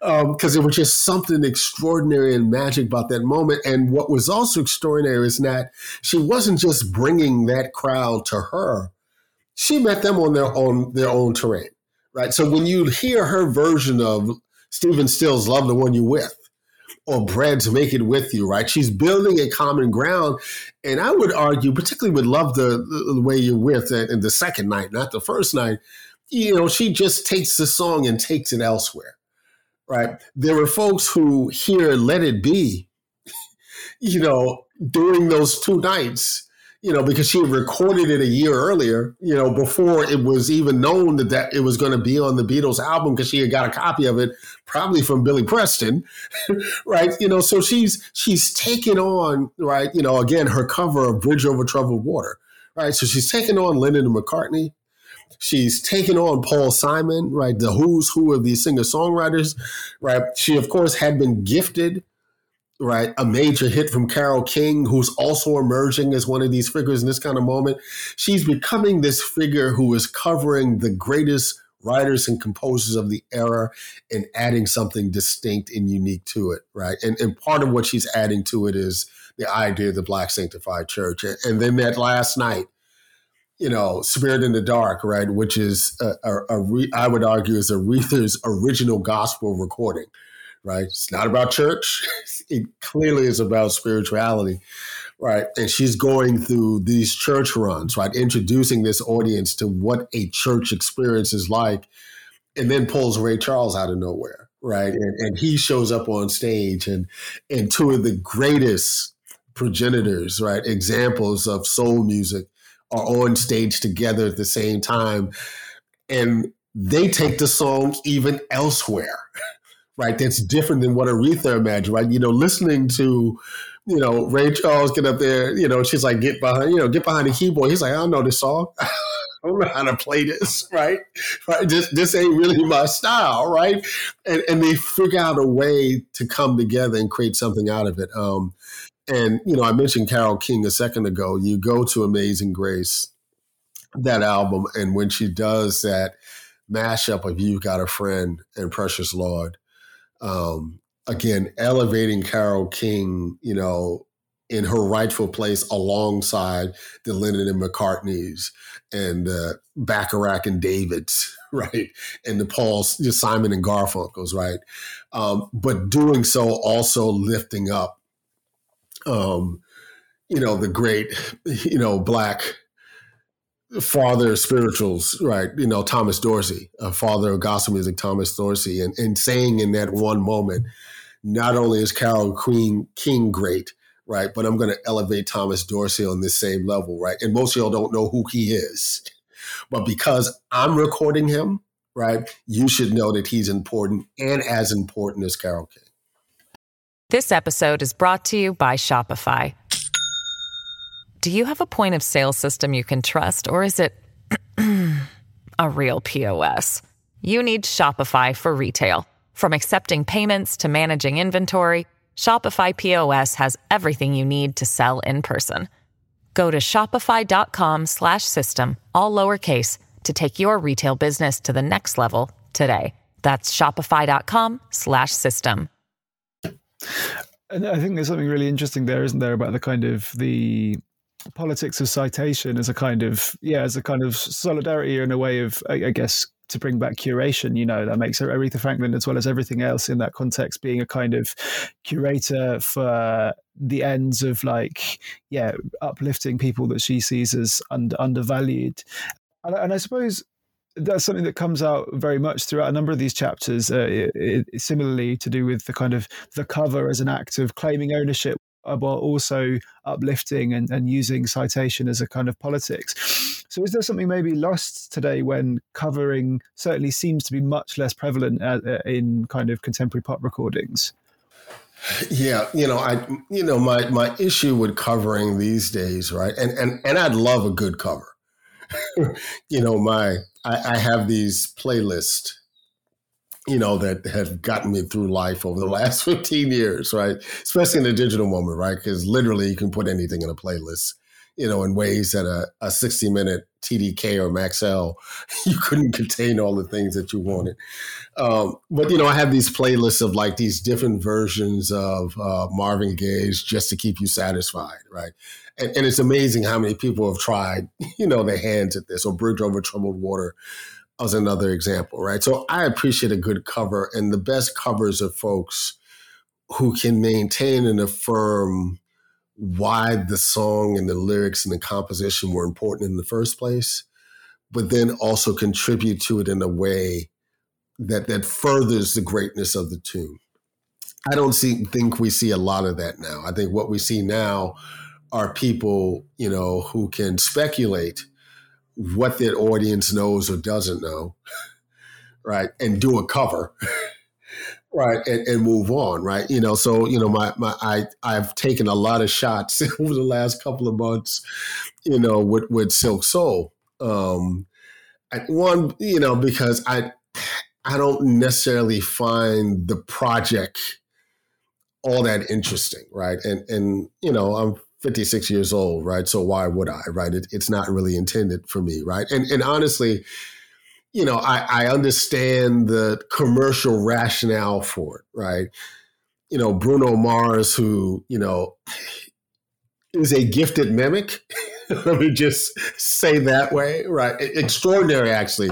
because *laughs* um, there was just something extraordinary and magic about that moment. And what was also extraordinary is that she wasn't just bringing that crowd to her; she met them on their own their own terrain, right? So when you hear her version of Stephen Stills' "Love the One You With," or to make it with you, right? She's building a common ground. And I would argue, particularly would Love the, the Way You're With it in the second night, not the first night, you know, she just takes the song and takes it elsewhere, right? There were folks who hear Let It Be, *laughs* you know, during those two nights you know, because she recorded it a year earlier, you know, before it was even known that, that it was going to be on the Beatles album because she had got a copy of it probably from Billy Preston, *laughs* right? You know, so she's she's taking on, right, you know, again, her cover of Bridge Over Troubled Water, right? So she's taking on Lennon and McCartney. She's taking on Paul Simon, right? The who's who of these singer songwriters, right? She, of course, had been gifted right? A major hit from Carole King, who's also emerging as one of these figures in this kind of moment. She's becoming this figure who is covering the greatest writers and composers of the era and adding something distinct and unique to it, right? And, and part of what she's adding to it is the idea of the Black Sanctified Church. And, and then that last night, you know, Spirit in the Dark, right, which is, a, a, a re, I would argue, is Aretha's original gospel recording right? It's not about church. *laughs* It clearly is about spirituality, right? And she's going through these church runs, right? Introducing this audience to what a church experience is like, and then pulls Ray Charles out of nowhere, right? And, and he shows up on stage, and and two of the greatest progenitors, right? Examples of soul music are on stage together at the same time, and they take the song even elsewhere *laughs* right? That's different than what Aretha imagined, right? You know, listening to, you know, Ray Charles get up there, you know, she's like, get behind, you know, get behind the keyboard. He's like, I don't know this song. *laughs* I don't know how to play this, *laughs* right? right? This, this ain't really my style, right? And, and they figure out a way to come together and create something out of it. Um, and, you know, I mentioned Carole King a second ago. You go to Amazing Grace, that album, and when she does that mashup of You've Got a Friend and Precious Lord, um, again, elevating Carole King, you know, in her rightful place alongside the Lennon and McCartneys and uh, Bacharach and Davids, *laughs* right? And the Pauls, just Simon and Garfunkels, right? Um, but doing so also lifting up, um, you know, the great, *laughs* you know, black father spirituals, right? You know, Thomas Dorsey, a father of gospel music, Thomas Dorsey, and, and saying in that one moment, not only is Carole Queen King great, right, but I'm going to elevate Thomas Dorsey on this same level, right? And most of y'all don't know who he is, but because I'm recording him, right, you should know that he's important and as important as Carole King. This episode is brought to you by Shopify. Do you have a point of sale system you can trust, or is it *clears throat* a real POS? You need Shopify for retail. From accepting payments to managing inventory, Shopify POS has everything you need to sell in person. Go to shopify.com/system all lowercase to take your retail business to the next level today. That's shopify.com/system. And I think there's something really interesting there, isn't there, about the kind of the politics of citation as a kind of yeah as a kind of solidarity and a way of I, guess to bring back curation. You know, that makes Aretha Franklin as well as everything else in that context being a kind of curator for the ends of like, yeah, uplifting people that she sees as under, undervalued. And, and I suppose that's something that comes out very much throughout a number of these chapters. Uh, it, it, similarly, to do with the kind of the cover as an act of claiming ownership while also uplifting and, and using citation as a kind of politics. So, is there something maybe lost today when covering certainly seems to be much less prevalent uh, uh, in kind of contemporary pop recordings? Yeah, you know, I you know my my issue with covering these days, right? And and and I'd love a good cover. *laughs* you know, my I, I have these playlists you know, that have gotten me through life over the *laughs* last 15 years, right? Especially in the digital moment, right? Because literally you can put anything in a playlist, you know, in ways that a, a 60 minute TDK or Maxell, *laughs* you couldn't contain all the things that you wanted. Um, but, you know, I have these playlists of like these different versions of uh, Marvin Gaye's just to keep you satisfied, right? And, and it's amazing how many people have tried, *laughs* you know, their hands at this or Bridge Over Troubled Water as another example, right? So I appreciate a good cover, and the best covers are folks who can maintain and affirm why the song and the lyrics and the composition were important in the first place, but then also contribute to it in a way that that furthers the greatness of the tune. I don't see think we see a lot of that now. I think what we see now are people, you know, who can speculate what their audience knows or doesn't know, right? And do a cover, *laughs* right? And, and move on, right? You know, so you know, my my I I've taken a lot of shots *laughs* over the last couple of months, you know, with with Silk Soul. Um, I, one, you know, because I I don't necessarily find the project all that interesting, right? And and you know, I'm 56 years old, right? So why would I, right? It, it's not really intended for me, right? And and honestly, you know, I, I understand the commercial rationale for it, right? You know, Bruno Mars, who you know is a gifted mimic. *laughs* Let me just say that way, right? Extraordinary, actually,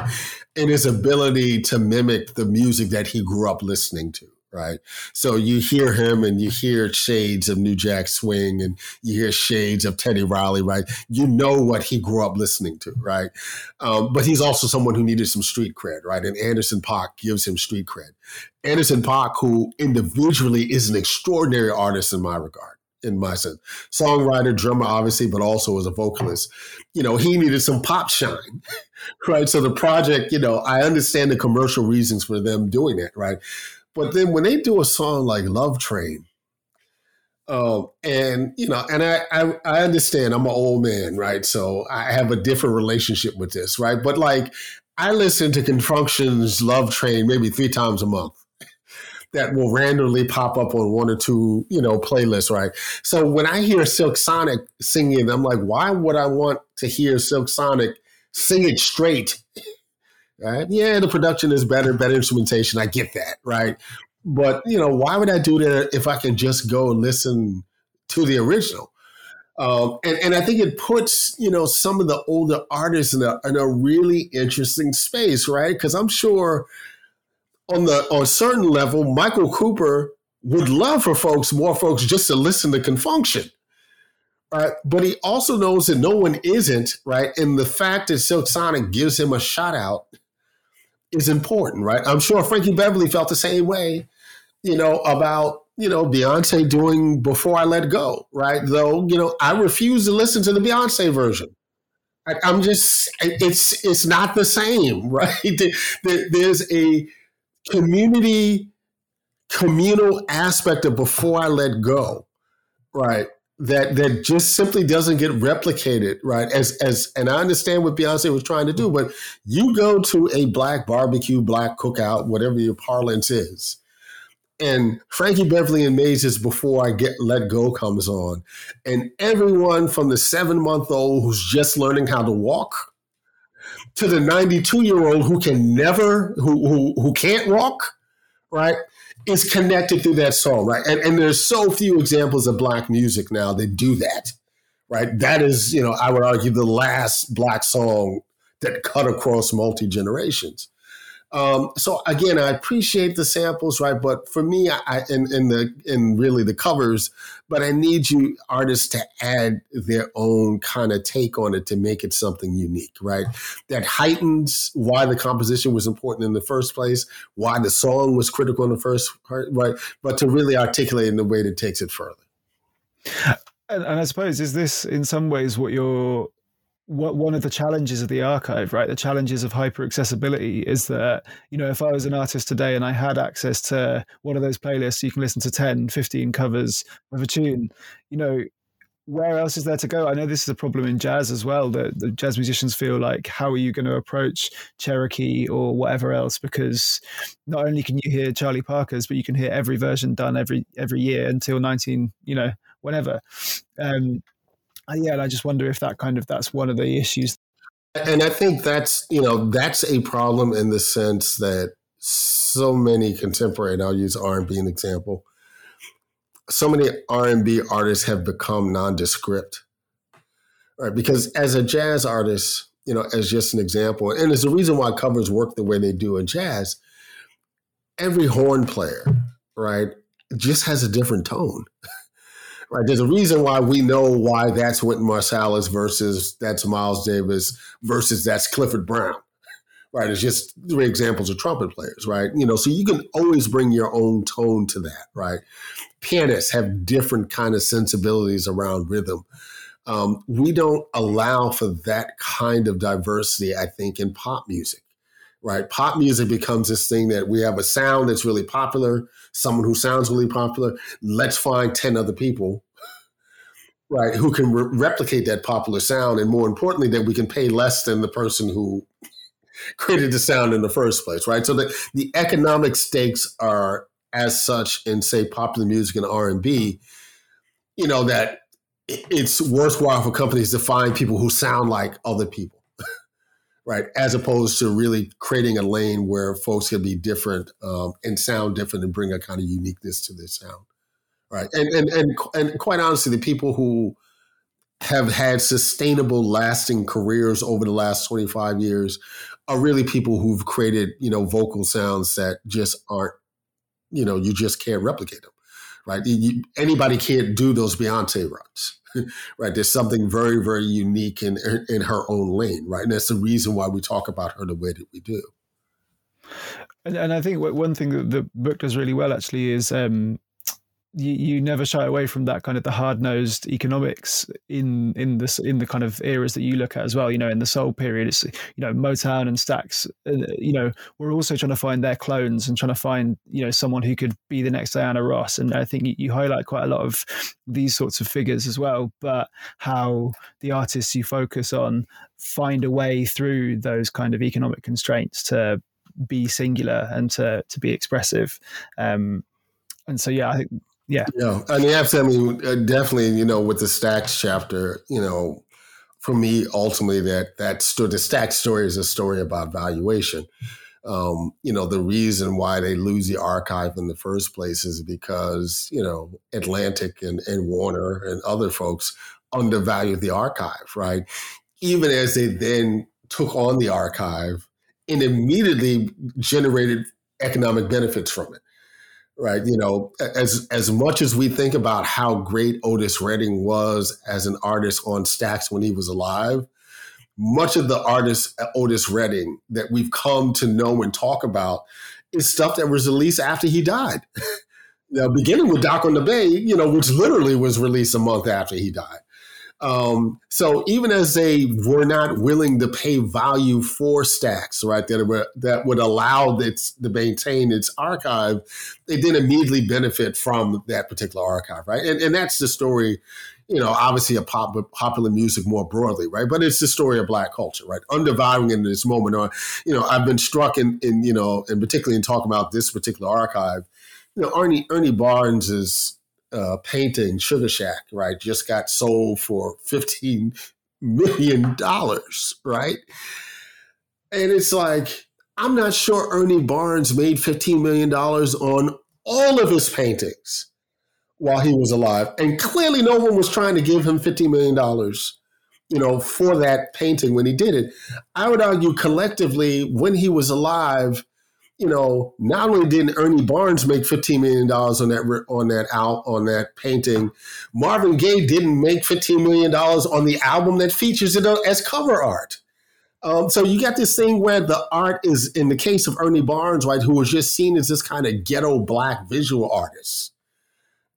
in his ability to mimic the music that he grew up listening to right? So you hear him and you hear shades of New Jack Swing and you hear shades of Teddy Riley, right? You know what he grew up listening to, right? Um, but he's also someone who needed some street cred, right? And Anderson .Paak gives him street cred. Anderson .Paak, who individually is an extraordinary artist in my regard in my sense. Songwriter, drummer, obviously, but also as a vocalist. You know, he needed some pop shine, *laughs* right? So the project, you know, I understand the commercial reasons for them doing it, right? But then when they do a song like Love Train, um, and you know, and I, I, I understand I'm an old man, right? So I have a different relationship with this, right? But like I listen to Con Funk Shun's Love Train maybe three times a month. *laughs* That will randomly pop up on one or two, you know, playlists, right? So when I hear Silk Sonic singing, I'm like, why would I want to hear Silk Sonic sing it straight? *laughs* right? Yeah, the production is better, better instrumentation. I get that, right? But you know, why would I do that if I can just go and listen to the original? Um, and, and I think it puts you know some of the older artists in a, in a really interesting space, right? Because I'm sure on the on a certain level, Michael Cooper would love for folks, more folks, just to listen to Con Funk Shun. Right. But he also knows that no one isn't, right? And the fact that Silk Sonic gives him a shout out is important, right? I'm sure Frankie Beverly felt the same way, you know, about you know Beyonce doing "Before I Let Go," right? Though you know, I refuse to listen to the Beyonce version. I, am just it's it's not the same, *laughs* right? There's a community communal aspect of "Before I Let Go," right? That that just simply doesn't get replicated, right? As as and I understand what Beyonce was trying to do, but you go to a black barbecue, black cookout, whatever your parlance is, and Frankie Beverly and Maze's Before I Get Let Go comes on, and everyone from the seven month old who's just learning how to walk to the 92 year old who can never who who who can't walk, right? Is connected through that song, right? And, and there's so few examples of black music now that do that, right? That is, you know, I would argue the last black song that cut across multi generations. Um, so again, I appreciate the samples, right? But for me, I in, in the in really the covers, but I need you artists to add their own kind of take on it to make it something unique, right? That heightens why the composition was important in the first place, why the song was critical in the first part, right? But to really articulate in a way that takes it further. And, and I suppose is this in some ways what you're what one of the challenges of the archive, right? The challenges of hyper accessibility is that, you know, if I was an artist today and I had access to one of those playlists, you can listen to 10, 15 covers of a tune, you know, where else is there to go? I know this is a problem in jazz as well, that the jazz musicians feel like, how are you going to approach Cherokee or whatever else? Because not only can you hear Charlie Parker's, but you can hear every version done every every year until 19, you know, whenever. Um, Uh, yeah, and I just wonder if that kind of that's one of the issues. And I think that's you know that's a problem in the sense that so many contemporary, and I'll use R and B an example. So many R and B artists have become nondescript, right? Because as a jazz artist, you know, as just an example, and there's a reason why covers work the way they do in jazz. Every horn player, right, just has a different tone. *laughs* right? There's a reason why we know why that's Wynton Marsalis versus that's Miles Davis versus that's Clifford Brown, right? It's just three examples of trumpet players, right? You know, so you can always bring your own tone to that, right? Pianists have different kind of sensibilities around rhythm. Um, we don't allow for that kind of diversity, I think, in pop music right? Pop music becomes this thing that we have a sound that's really popular, someone who sounds really popular. Let's find 10 other people, right, who can re- replicate that popular sound. And more importantly, that we can pay less than the person who *laughs* created the sound in the first place, right? So the, the economic stakes are as such in, say, popular music and R&B, you know, that it's worthwhile for companies to find people who sound like other people right? As opposed to really creating a lane where folks can be different um, and sound different and bring a kind of uniqueness to their sound, right? And and and and quite honestly, the people who have had sustainable, lasting careers over the last twenty five years are really people who've created, you know, vocal sounds that just aren't, you know, you just can't replicate them, right? You, anybody can't do those Beyonce runs *laughs* right? There's something very, very unique in in her own lane, right? And that's the reason why we talk about her the way that we do. And, and I think one thing that the book does really well actually is um, you, you never shy away from that kind of the hard nosed economics in in this in the kind of eras that you look at as well. You know, in the soul period, it's you know Motown and Stax. Uh, you know, we're also trying to find their clones and trying to find you know someone who could be the next Diana Ross. And I think you, you highlight quite a lot of these sorts of figures as well. But how the artists you focus on find a way through those kind of economic constraints to be singular and to to be expressive. Um, and so yeah, I think yeah. Yeah. Mean, absolutely. I mean, uh, definitely, you know, with the Stax chapter, you know, for me, ultimately, that that stood the Stax story is a story about valuation. Um, you know, the reason why they lose the archive in the first place is because, you know, Atlantic and, and Warner and other folks undervalued the archive, right? Even as they then took on the archive and immediately generated economic benefits from it right? You know, as as much as we think about how great Otis Redding was as an artist on Stax when he was alive, much of the artist uh, Otis Redding that we've come to know and talk about is stuff that was released after he died. *laughs* now, beginning with Dock on the Bay, you know, which literally was released a month after he died. Um, so even as they were not willing to pay value for Stax, right, that were, that would allow its to maintain its archive, they didn't immediately benefit from that particular archive, right? And, and that's the story, you know, obviously of pop, popular music more broadly, right? But it's the story of Black culture, right? Undervaluing in this moment, or you know, I've been struck in, in you know, and particularly in talking about this particular archive, you know, Ernie Ernie Barnes is uh, painting Sugar Shack, right, just got sold for fifteen million dollars, right? And it's like I'm not sure Ernie Barnes made fifteen million dollars on all of his paintings while he was alive, and clearly no one was trying to give him fifteen million dollars. You know, for that painting when he did it, I would argue collectively when he was alive, you know, not only didn't Ernie Barnes make fifteen million dollars on that on that out on that painting, Marvin Gaye didn't make fifteen million dollars on the album that features it as cover art. Um, so you got this thing where the art is, in the case of Ernie Barnes, right, who was just seen as this kind of ghetto black visual artist,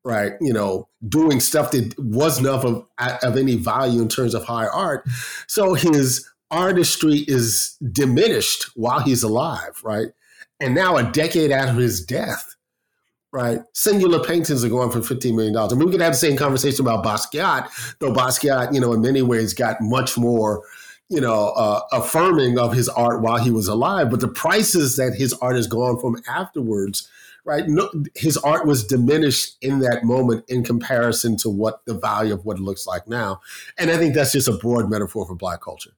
right? You know, doing stuff that wasn't of of any value in terms of high art. So his artistry is diminished while he's alive, right? And now, a decade after his death, right, singular paintings are going for $15 million. I mean, we could have the same conversation about Basquiat, though Basquiat, you know, in many ways got much more, you know, uh, affirming of his art while he was alive. But the prices that his art has gone from afterwards, right, no, his art was diminished in that moment in comparison to what the value of what it looks like now. And I think that's just a broad metaphor for Black culture.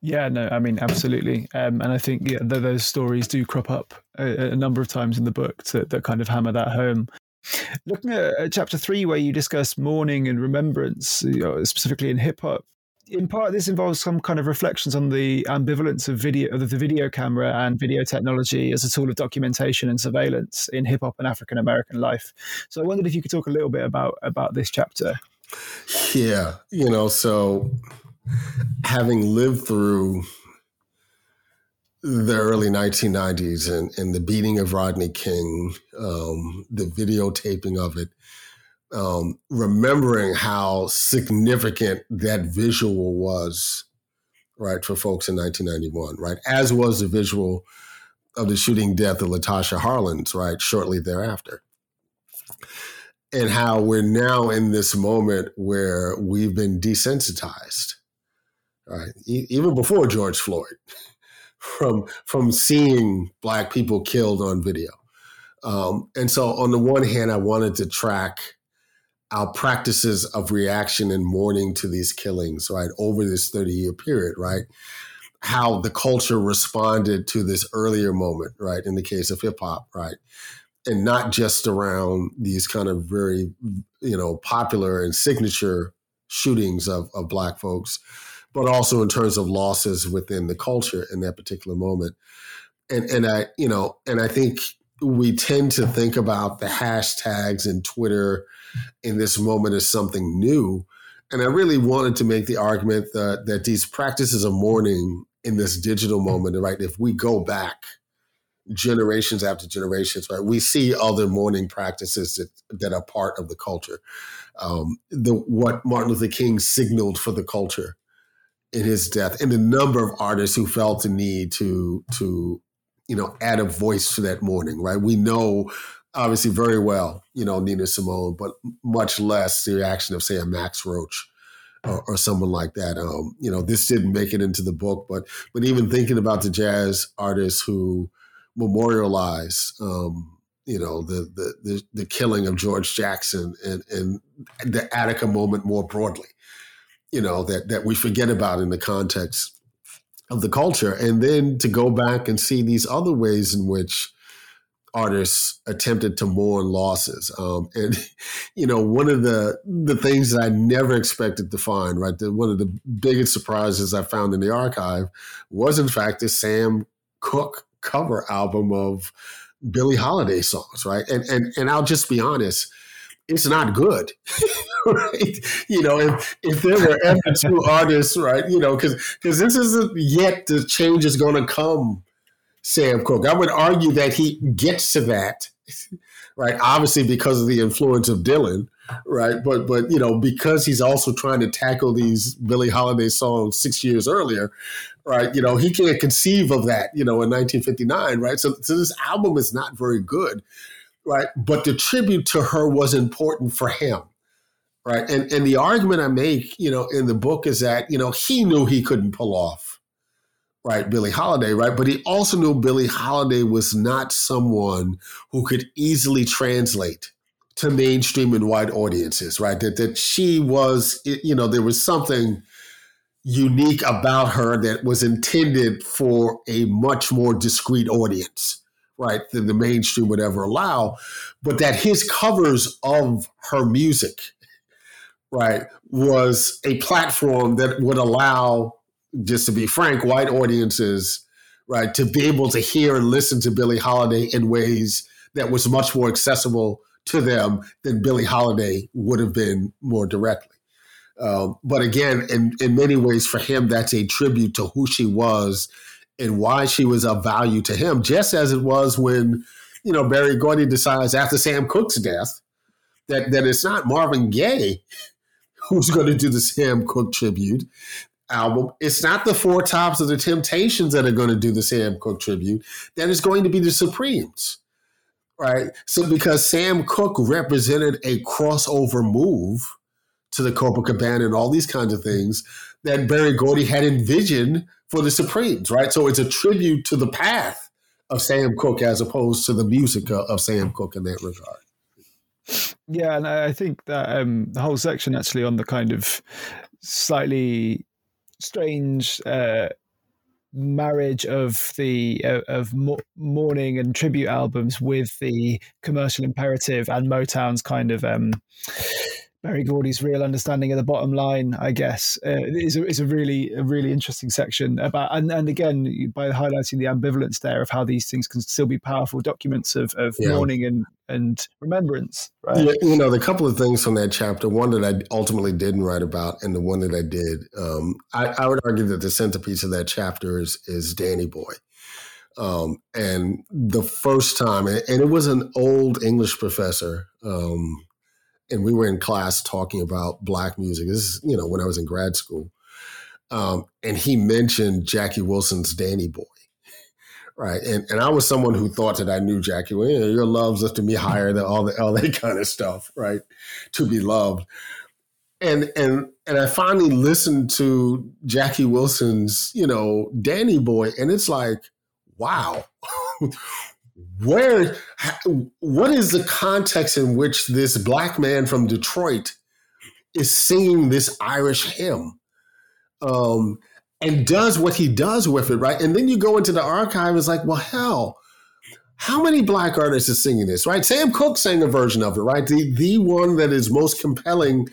Yeah, no, I mean, absolutely. Um, and I think yeah, th- those stories do crop up a, a, number of times in the book to, that kind of hammer that home. Looking at, chapter three, where you discuss mourning and remembrance, you know, specifically in hip hop, in part, this involves some kind of reflections on the ambivalence of video, of the video camera and video technology as a tool of documentation and surveillance in hip hop and African American life. So, I wondered if you could talk a little bit about about this chapter. Yeah, you know, so having lived through the early 1990s and, and the beating of Rodney King, um, the videotaping of it, um, remembering how significant that visual was, right, for folks in 1991, right, as was the visual of the shooting death of Latasha Harlins, right, shortly thereafter. And how we're now in this moment where we've been desensitized right? E- even before George Floyd, *laughs* from from seeing black people killed on video. Um, and so, on the one hand, I wanted to track our practices of reaction and mourning to these killings, right, over this 30 year period, right? How the culture responded to this earlier moment, right, in the case of hip hop, right? And not just around these kind of very, you know, popular and signature shootings of, of Black folks, but also in terms of losses within the culture in that particular moment. And and I, you know, and I think we tend to think about the hashtags and Twitter in this moment as something new. And I really wanted to make the argument that, that these practices of mourning in this digital moment, right? If we go back generations after generations, right, we see other mourning practices that, that are part of the culture. Um, the what Martin Luther King signaled for the culture in his death. And the number of artists who felt the need to to you know add a voice to that mourning right? We know obviously very well you know nina simone but much less the reaction of say a max roach or, or someone like that. Um, you know this didn't make it into the book but but even thinking about the jazz artists who memorialize um, you know the, the the the killing of george jackson and and the attica moment more broadly you know that that we forget about in the context of the culture. And then to go back and see these other ways in which artists attempted to mourn losses. Um, and *laughs* you know one of the the things that i never expected to find right the, one of the biggest surprises i found in the archive was in fact the sam cooke cover album of billie holiday songs right? And and and i'll just be honest it's not good. *laughs* right? You know, if if there were ever two *laughs* artists, right? You know, because because this isn't yet the change is going to come. Sam Cooke, I would argue that he gets to that, *laughs* right? Obviously, because of the influence of Dylan, right? But but you know, because he's also trying to tackle these Billie Holiday songs six years earlier, right? You know, he can't conceive of that, you know, in 1959, right? So so this album is not very good right? But the tribute to her was important for him, right? And and the argument I make, you know, in the book is that you know he knew he couldn't pull off, right, Billie Holiday, right? But he also knew Billie Holiday was not someone who could easily translate to mainstream and white audiences, right? That that she was, you know, there was something unique about her that was intended for a much more discreet audience right, than the mainstream would ever allow, but that his covers of her music, right, was a platform that would allow, just to be frank, white audiences, right? To be able to hear and listen to Billie Holiday in ways that was much more accessible to them than Billie Holiday would have been more directly. Um, but again, in, in many ways, for him, that's a tribute to who she was and why she was of value to him, just as it was when, you know, Berry Gordy decides after Sam Cooke's death that, that it's not Marvin Gaye *laughs* who's going to do the Sam Cooke tribute album. It's not the Four Tops of the Temptations that are going to do the Sam Cooke tribute. That is going to be the Supremes. Right. So because Sam Cooke represented a crossover move to the Copacabana and all these kinds of things that Berry Gordy had envisioned for the Supremes, right? So it's a tribute to the path of Sam Cooke as opposed to the music of Sam Cooke in that regard. Yeah, and I think that um, the whole section actually on the kind of slightly strange uh, marriage of the uh, of mourning and tribute albums with the commercial imperative and Motown's kind of um, Berry Gordy's real understanding of the bottom line, I guess, uh, is a, is a really a really interesting section about and, and again by highlighting the ambivalence there of how these things can still be powerful documents of, of yeah. mourning and and remembrance. Right? Yeah, you know, the couple of things from that chapter, one that I ultimately didn't write about, and the one that I did, um, I, I, would argue that the centerpiece of that chapter is is Danny Boy. Um, and the first time, and, and, it was an old English professor. Um, and we were in class talking about black music. This is, you know, when I was in grad school. Um, and he mentioned Jackie Wilson's Danny Boy. Right. And and I was someone who thought that I knew Jackie. Well, you know, your love's lifted me higher than all the all that *laughs* kind of stuff, right? To be loved. And and and I finally listened to Jackie Wilson's, you know, Danny Boy, and it's like, wow. *laughs* where what is the context in which this black man from Detroit is singing this Irish hymn um, and does what he does with it, right? And then you go into the archive, it's like, well, hell, how many black artists are singing this, right? Sam Cooke sang a version of it, right? The the one that is most compelling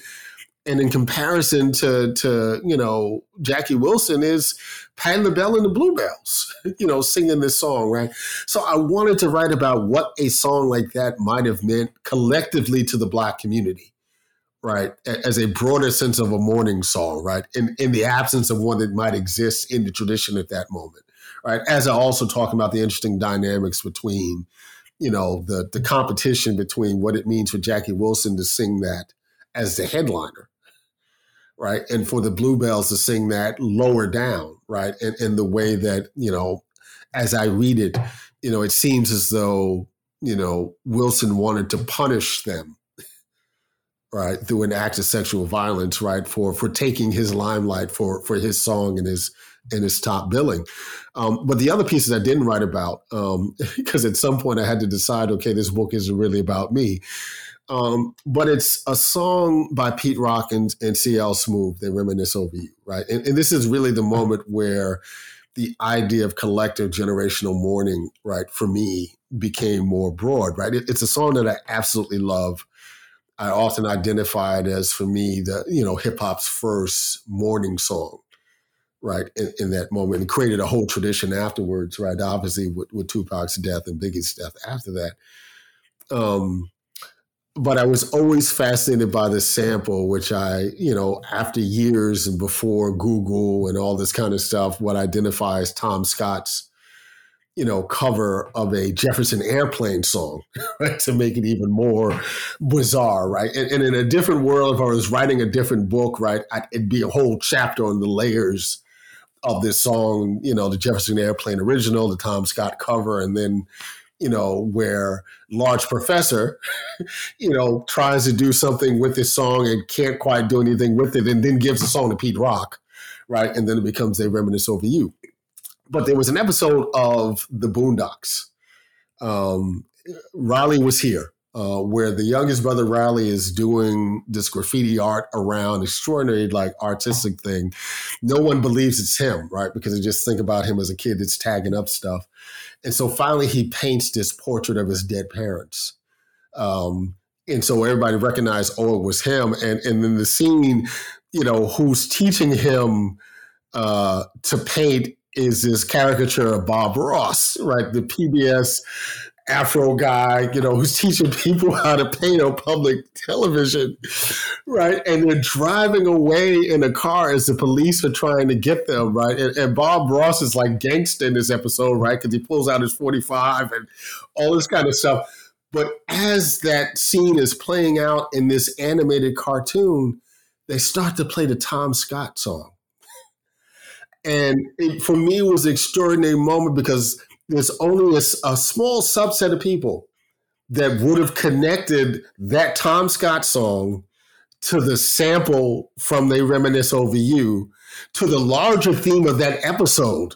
and in comparison to to you know Jackie Wilson is Patti LaBelle and the Bluebells, *laughs* you know, singing this song, right? So I wanted to write about what a song like that might have meant collectively to the Black community, right? As a broader sense of a mourning song, right? In in the absence of one that might exist in the tradition at that moment, right? As I also talk about the interesting dynamics between, you know, the the competition between what it means for Jackie Wilson to sing that as the headliner right? And for the Bluebells to sing that lower down, right? In, in the way that, you know, as I read it, you know, it seems as though, you know, Wilson wanted to punish them, right, through an act of sexual violence, right, for for taking his limelight for for his song and his and his top billing. Um, but the other pieces I didn't write about, because um, *laughs* at some point I had to decide, okay, this book isn't really about me. Um, but it's a song by Pete Rock and, and CL Smooth. They reminisce over you, right? And, and, this is really the moment where the idea of collective generational mourning, right, for me became more broad, right? It, it's a song that I absolutely love. I often identify it as, for me, the you know hip hop's first mourning song, right? In, in, that moment, and created a whole tradition afterwards, right? Obviously, with, with Tupac's death and Biggie's death after that. Um, but I was always fascinated by the sample, which I, you know, after years and before Google and all this kind of stuff, what I identify as Tom Scott's, you know, cover of a Jefferson Airplane song, *laughs* right, to make it even more bizarre, right? And, and in a different world, if I was writing a different book, right, I'd, it'd be a whole chapter on the layers of this song, you know, the Jefferson Airplane original, the Tom Scott cover, and then you know, where large professor, *laughs* you know, tries to do something with this song and can't quite do anything with it, and then gives the song to Pete Rock, right? And then it becomes they reminisce over you. But there was an episode of The Boondocks. Um, Riley was here, uh, where the youngest brother Riley is doing this graffiti art around extraordinary like artistic thing. No one believes it's him, right? Because they just think about him as a kid that's tagging up stuff. And so finally, he paints this portrait of his dead parents. Um, and so everybody recognized, oh, it was him. And, and then the scene, you know, who's teaching him uh, to paint is this caricature of Bob Ross, right? The PBS Afro guy, you know, who's *laughs* teaching people how to paint on public television, right? And they're driving away in a car as the police are trying to get them, right? And, and Bob Ross is like gangster in this episode, right? Because he pulls out his 45 and all this kind of stuff. But as that scene is playing out in this animated cartoon, they start to play the Tom Scott song. And it, for me, it was an extraordinary moment because there's only a, a small subset of people that would have connected that Tom Scott song to the sample from They Reminisce Over You to the larger theme of that episode,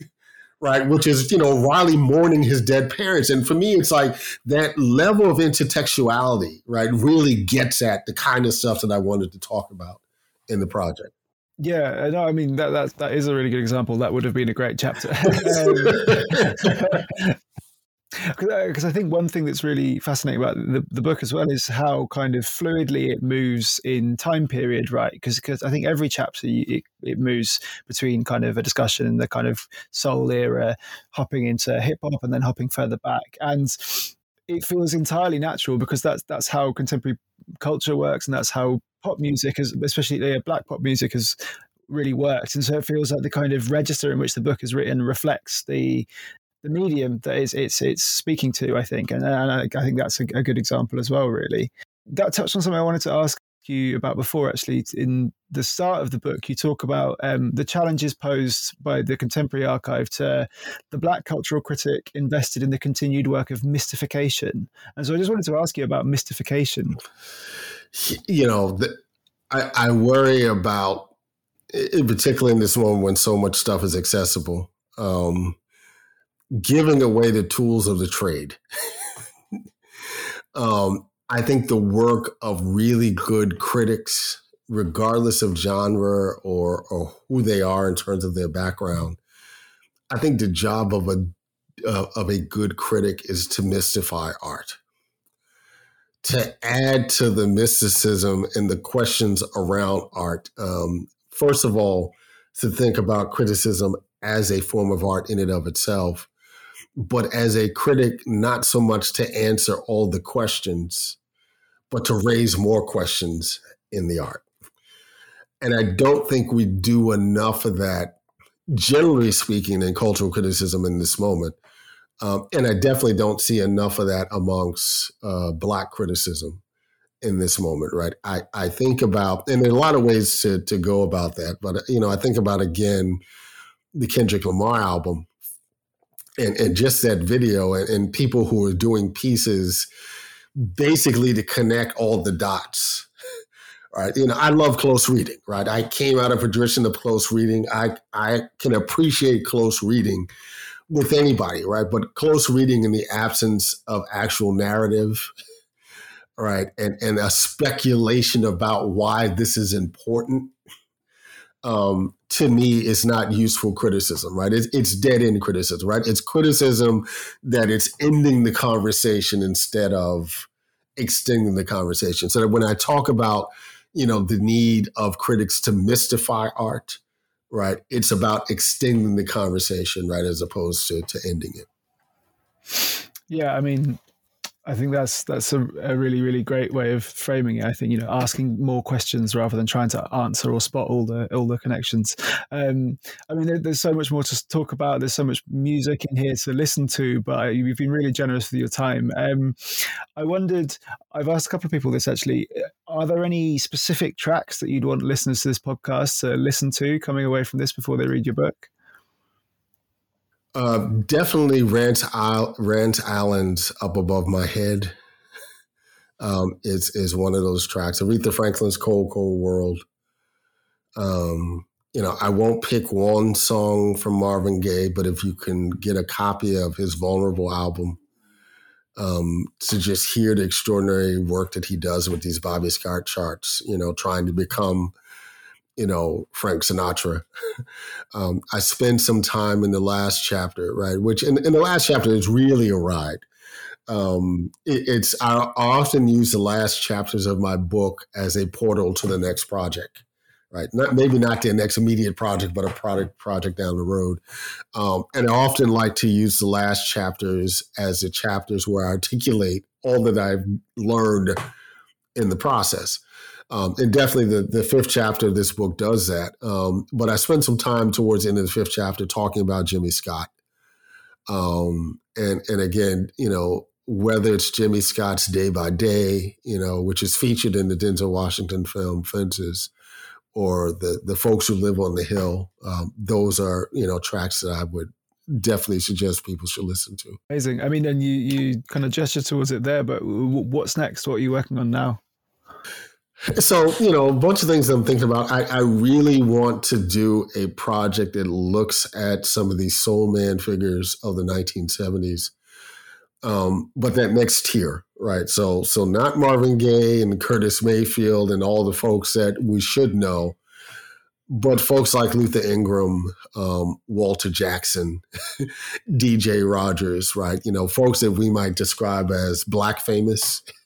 *laughs* right? Which is, you know, Riley mourning his dead parents. And for me, it's like that level of intertextuality, right, really gets at the kind of stuff that I wanted to talk about in the project. Yeah, uh, no, I mean that that that is a really good example. That would have been a great chapter. *laughs* Um, *laughs* because uh, I think one thing that's really fascinating about the, the book as well is how kind of fluidly it moves in time period, right? Because I think every chapter it, it moves between kind of a discussion in the kind of soul era, hopping into hip hop, and then hopping further back, and it feels entirely natural because that's that's how contemporary culture works, and that's how pop music, has, especially the black pop music, has really worked. And so it feels like the kind of register in which the book is written reflects the the medium that is it's it's speaking to. I think, and, and I, I, think that's a, a good example as well. Really, that touched on something I wanted to ask you about before actually in the start of the book you talk about um, the challenges posed by the contemporary archive to the black cultural critic invested in the continued work of mystification and so i just wanted to ask you about mystification you know, the, I, I worry about, in particular in this moment when so much stuff is accessible, um, giving away the tools of the trade. *laughs* um, I think the work of really good critics, regardless of genre or, or who they are in terms of their background, I think the job of a uh, of a good critic is to mystify art to add to the mysticism and the questions around art. Um, first of all, to think about criticism as a form of art in and of itself, but as a critic, not so much to answer all the questions, but to raise more questions in the art. And I don't think we do enough of that, generally speaking, in cultural criticism in this moment. Um, and I definitely don't see enough of that amongst uh, Black criticism in this moment, right? I, I think about, and there are a lot of ways to, to go about that, but, you know, I think about again the Kendrick Lamar album and, and just that video and, and people who are doing pieces basically to connect all the dots. *laughs* Right. You know, I love close reading, right? I came out of a tradition of close reading. I I can appreciate close reading with anybody, right? But close reading in the absence of actual narrative, *laughs* right? And and a speculation about why this is important. Um, to me, is not useful criticism, right? It's, it's dead end criticism, right? It's criticism that it's ending the conversation instead of extending the conversation. So that when I talk about, you know, the need of critics to mystify art, right? It's about extending the conversation, right, as opposed to, to ending it. Yeah, I mean, I think that's that's a, a, really really great way of framing it. I think you know asking more questions rather than trying to answer or spot all the all the connections. Um, I mean, there, there's so much more to talk about. There's so much music in here to listen to, but you've been really generous with your time. Um, I wondered. I've asked a couple of people this actually. Are there any specific tracks that you'd want listeners to this podcast to listen to coming away from this before they read your book? Uh, definitely Rance, Rance Allen's Up Above My Head um, is, is one of those tracks. Aretha Franklin's Cold, Cold World. Um, you know, I won't pick one song from Marvin Gaye, but if you can get a copy of his Vulnerable album, um, to just hear the extraordinary work that he does with these Bobby Scott charts, you know, trying to become – you know, Frank Sinatra. um, I spend some time in the last chapter, right? Which in, in the last chapter is really a ride. Um, it, it's I often use the last chapters of my book as a portal to the next project, right? Not maybe not the next immediate project, but a product project down the road. Um, and I often like to use the last chapters as the chapters where I articulate all that I've learned in the process. Um, and definitely the, the fifth chapter of this book does that. Um, but I spend some time towards the end of the fifth chapter talking about Jimmy Scott. Um, and, and again, you know, whether it's Jimmy Scott's Day by Day, you know, which is featured in the Denzel Washington film Fences, or the the folks who live on the hill, um, those are you know tracks that I would definitely suggest people should listen to. Amazing. I mean, and you you kind of gesture towards it there, but what's next? What are you working on now? So, you know, a bunch of things I'm thinking about. I, I, really want to do a project that looks at some of these soul man figures of the 1970s. Um, but that next tier, right? So, so not Marvin Gaye and Curtis Mayfield and all the folks that we should know, but folks like Luther Ingram, um, Walter Jackson, *laughs* DJ Rogers, right? You know, folks that we might describe as black famous *laughs*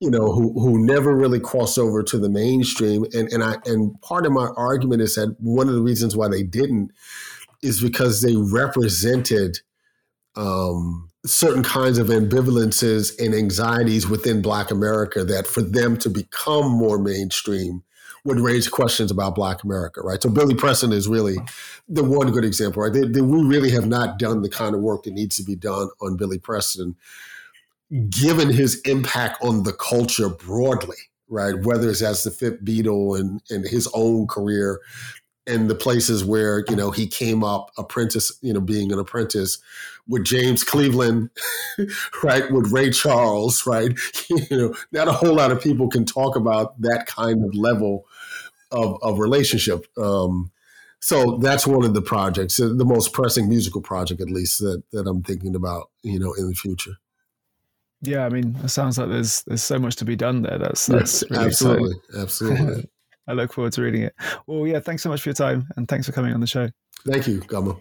you know, who who never really crossed over to the mainstream. And and I and part of my argument is that one of the reasons why they didn't is because they represented um, certain kinds of ambivalences and anxieties within Black America that for them to become more mainstream would raise questions about Black America, right? So Billy Preston is really the one good example, right? They, they, we really have not done the kind of work that needs to be done on Billy Preston given his impact on the culture broadly, right? Whether it's as the fifth Beatle and, and his own career and the places where, you know, he came up apprentice, you know, being an apprentice with James Cleveland, *laughs* right? With Ray Charles, right? *laughs* you know, not a whole lot of people can talk about that kind of level of, of relationship. Um, so that's one of the projects, the most pressing musical project, at least that, that I'm thinking about, you know, in the future. Yeah, I mean, it sounds like there's there's so much to be done there. That's that's really absolutely, exciting. *laughs* absolutely. I look forward to reading it. Well, yeah, thanks so much for your time, and thanks for coming on the show. Thank you, Gama.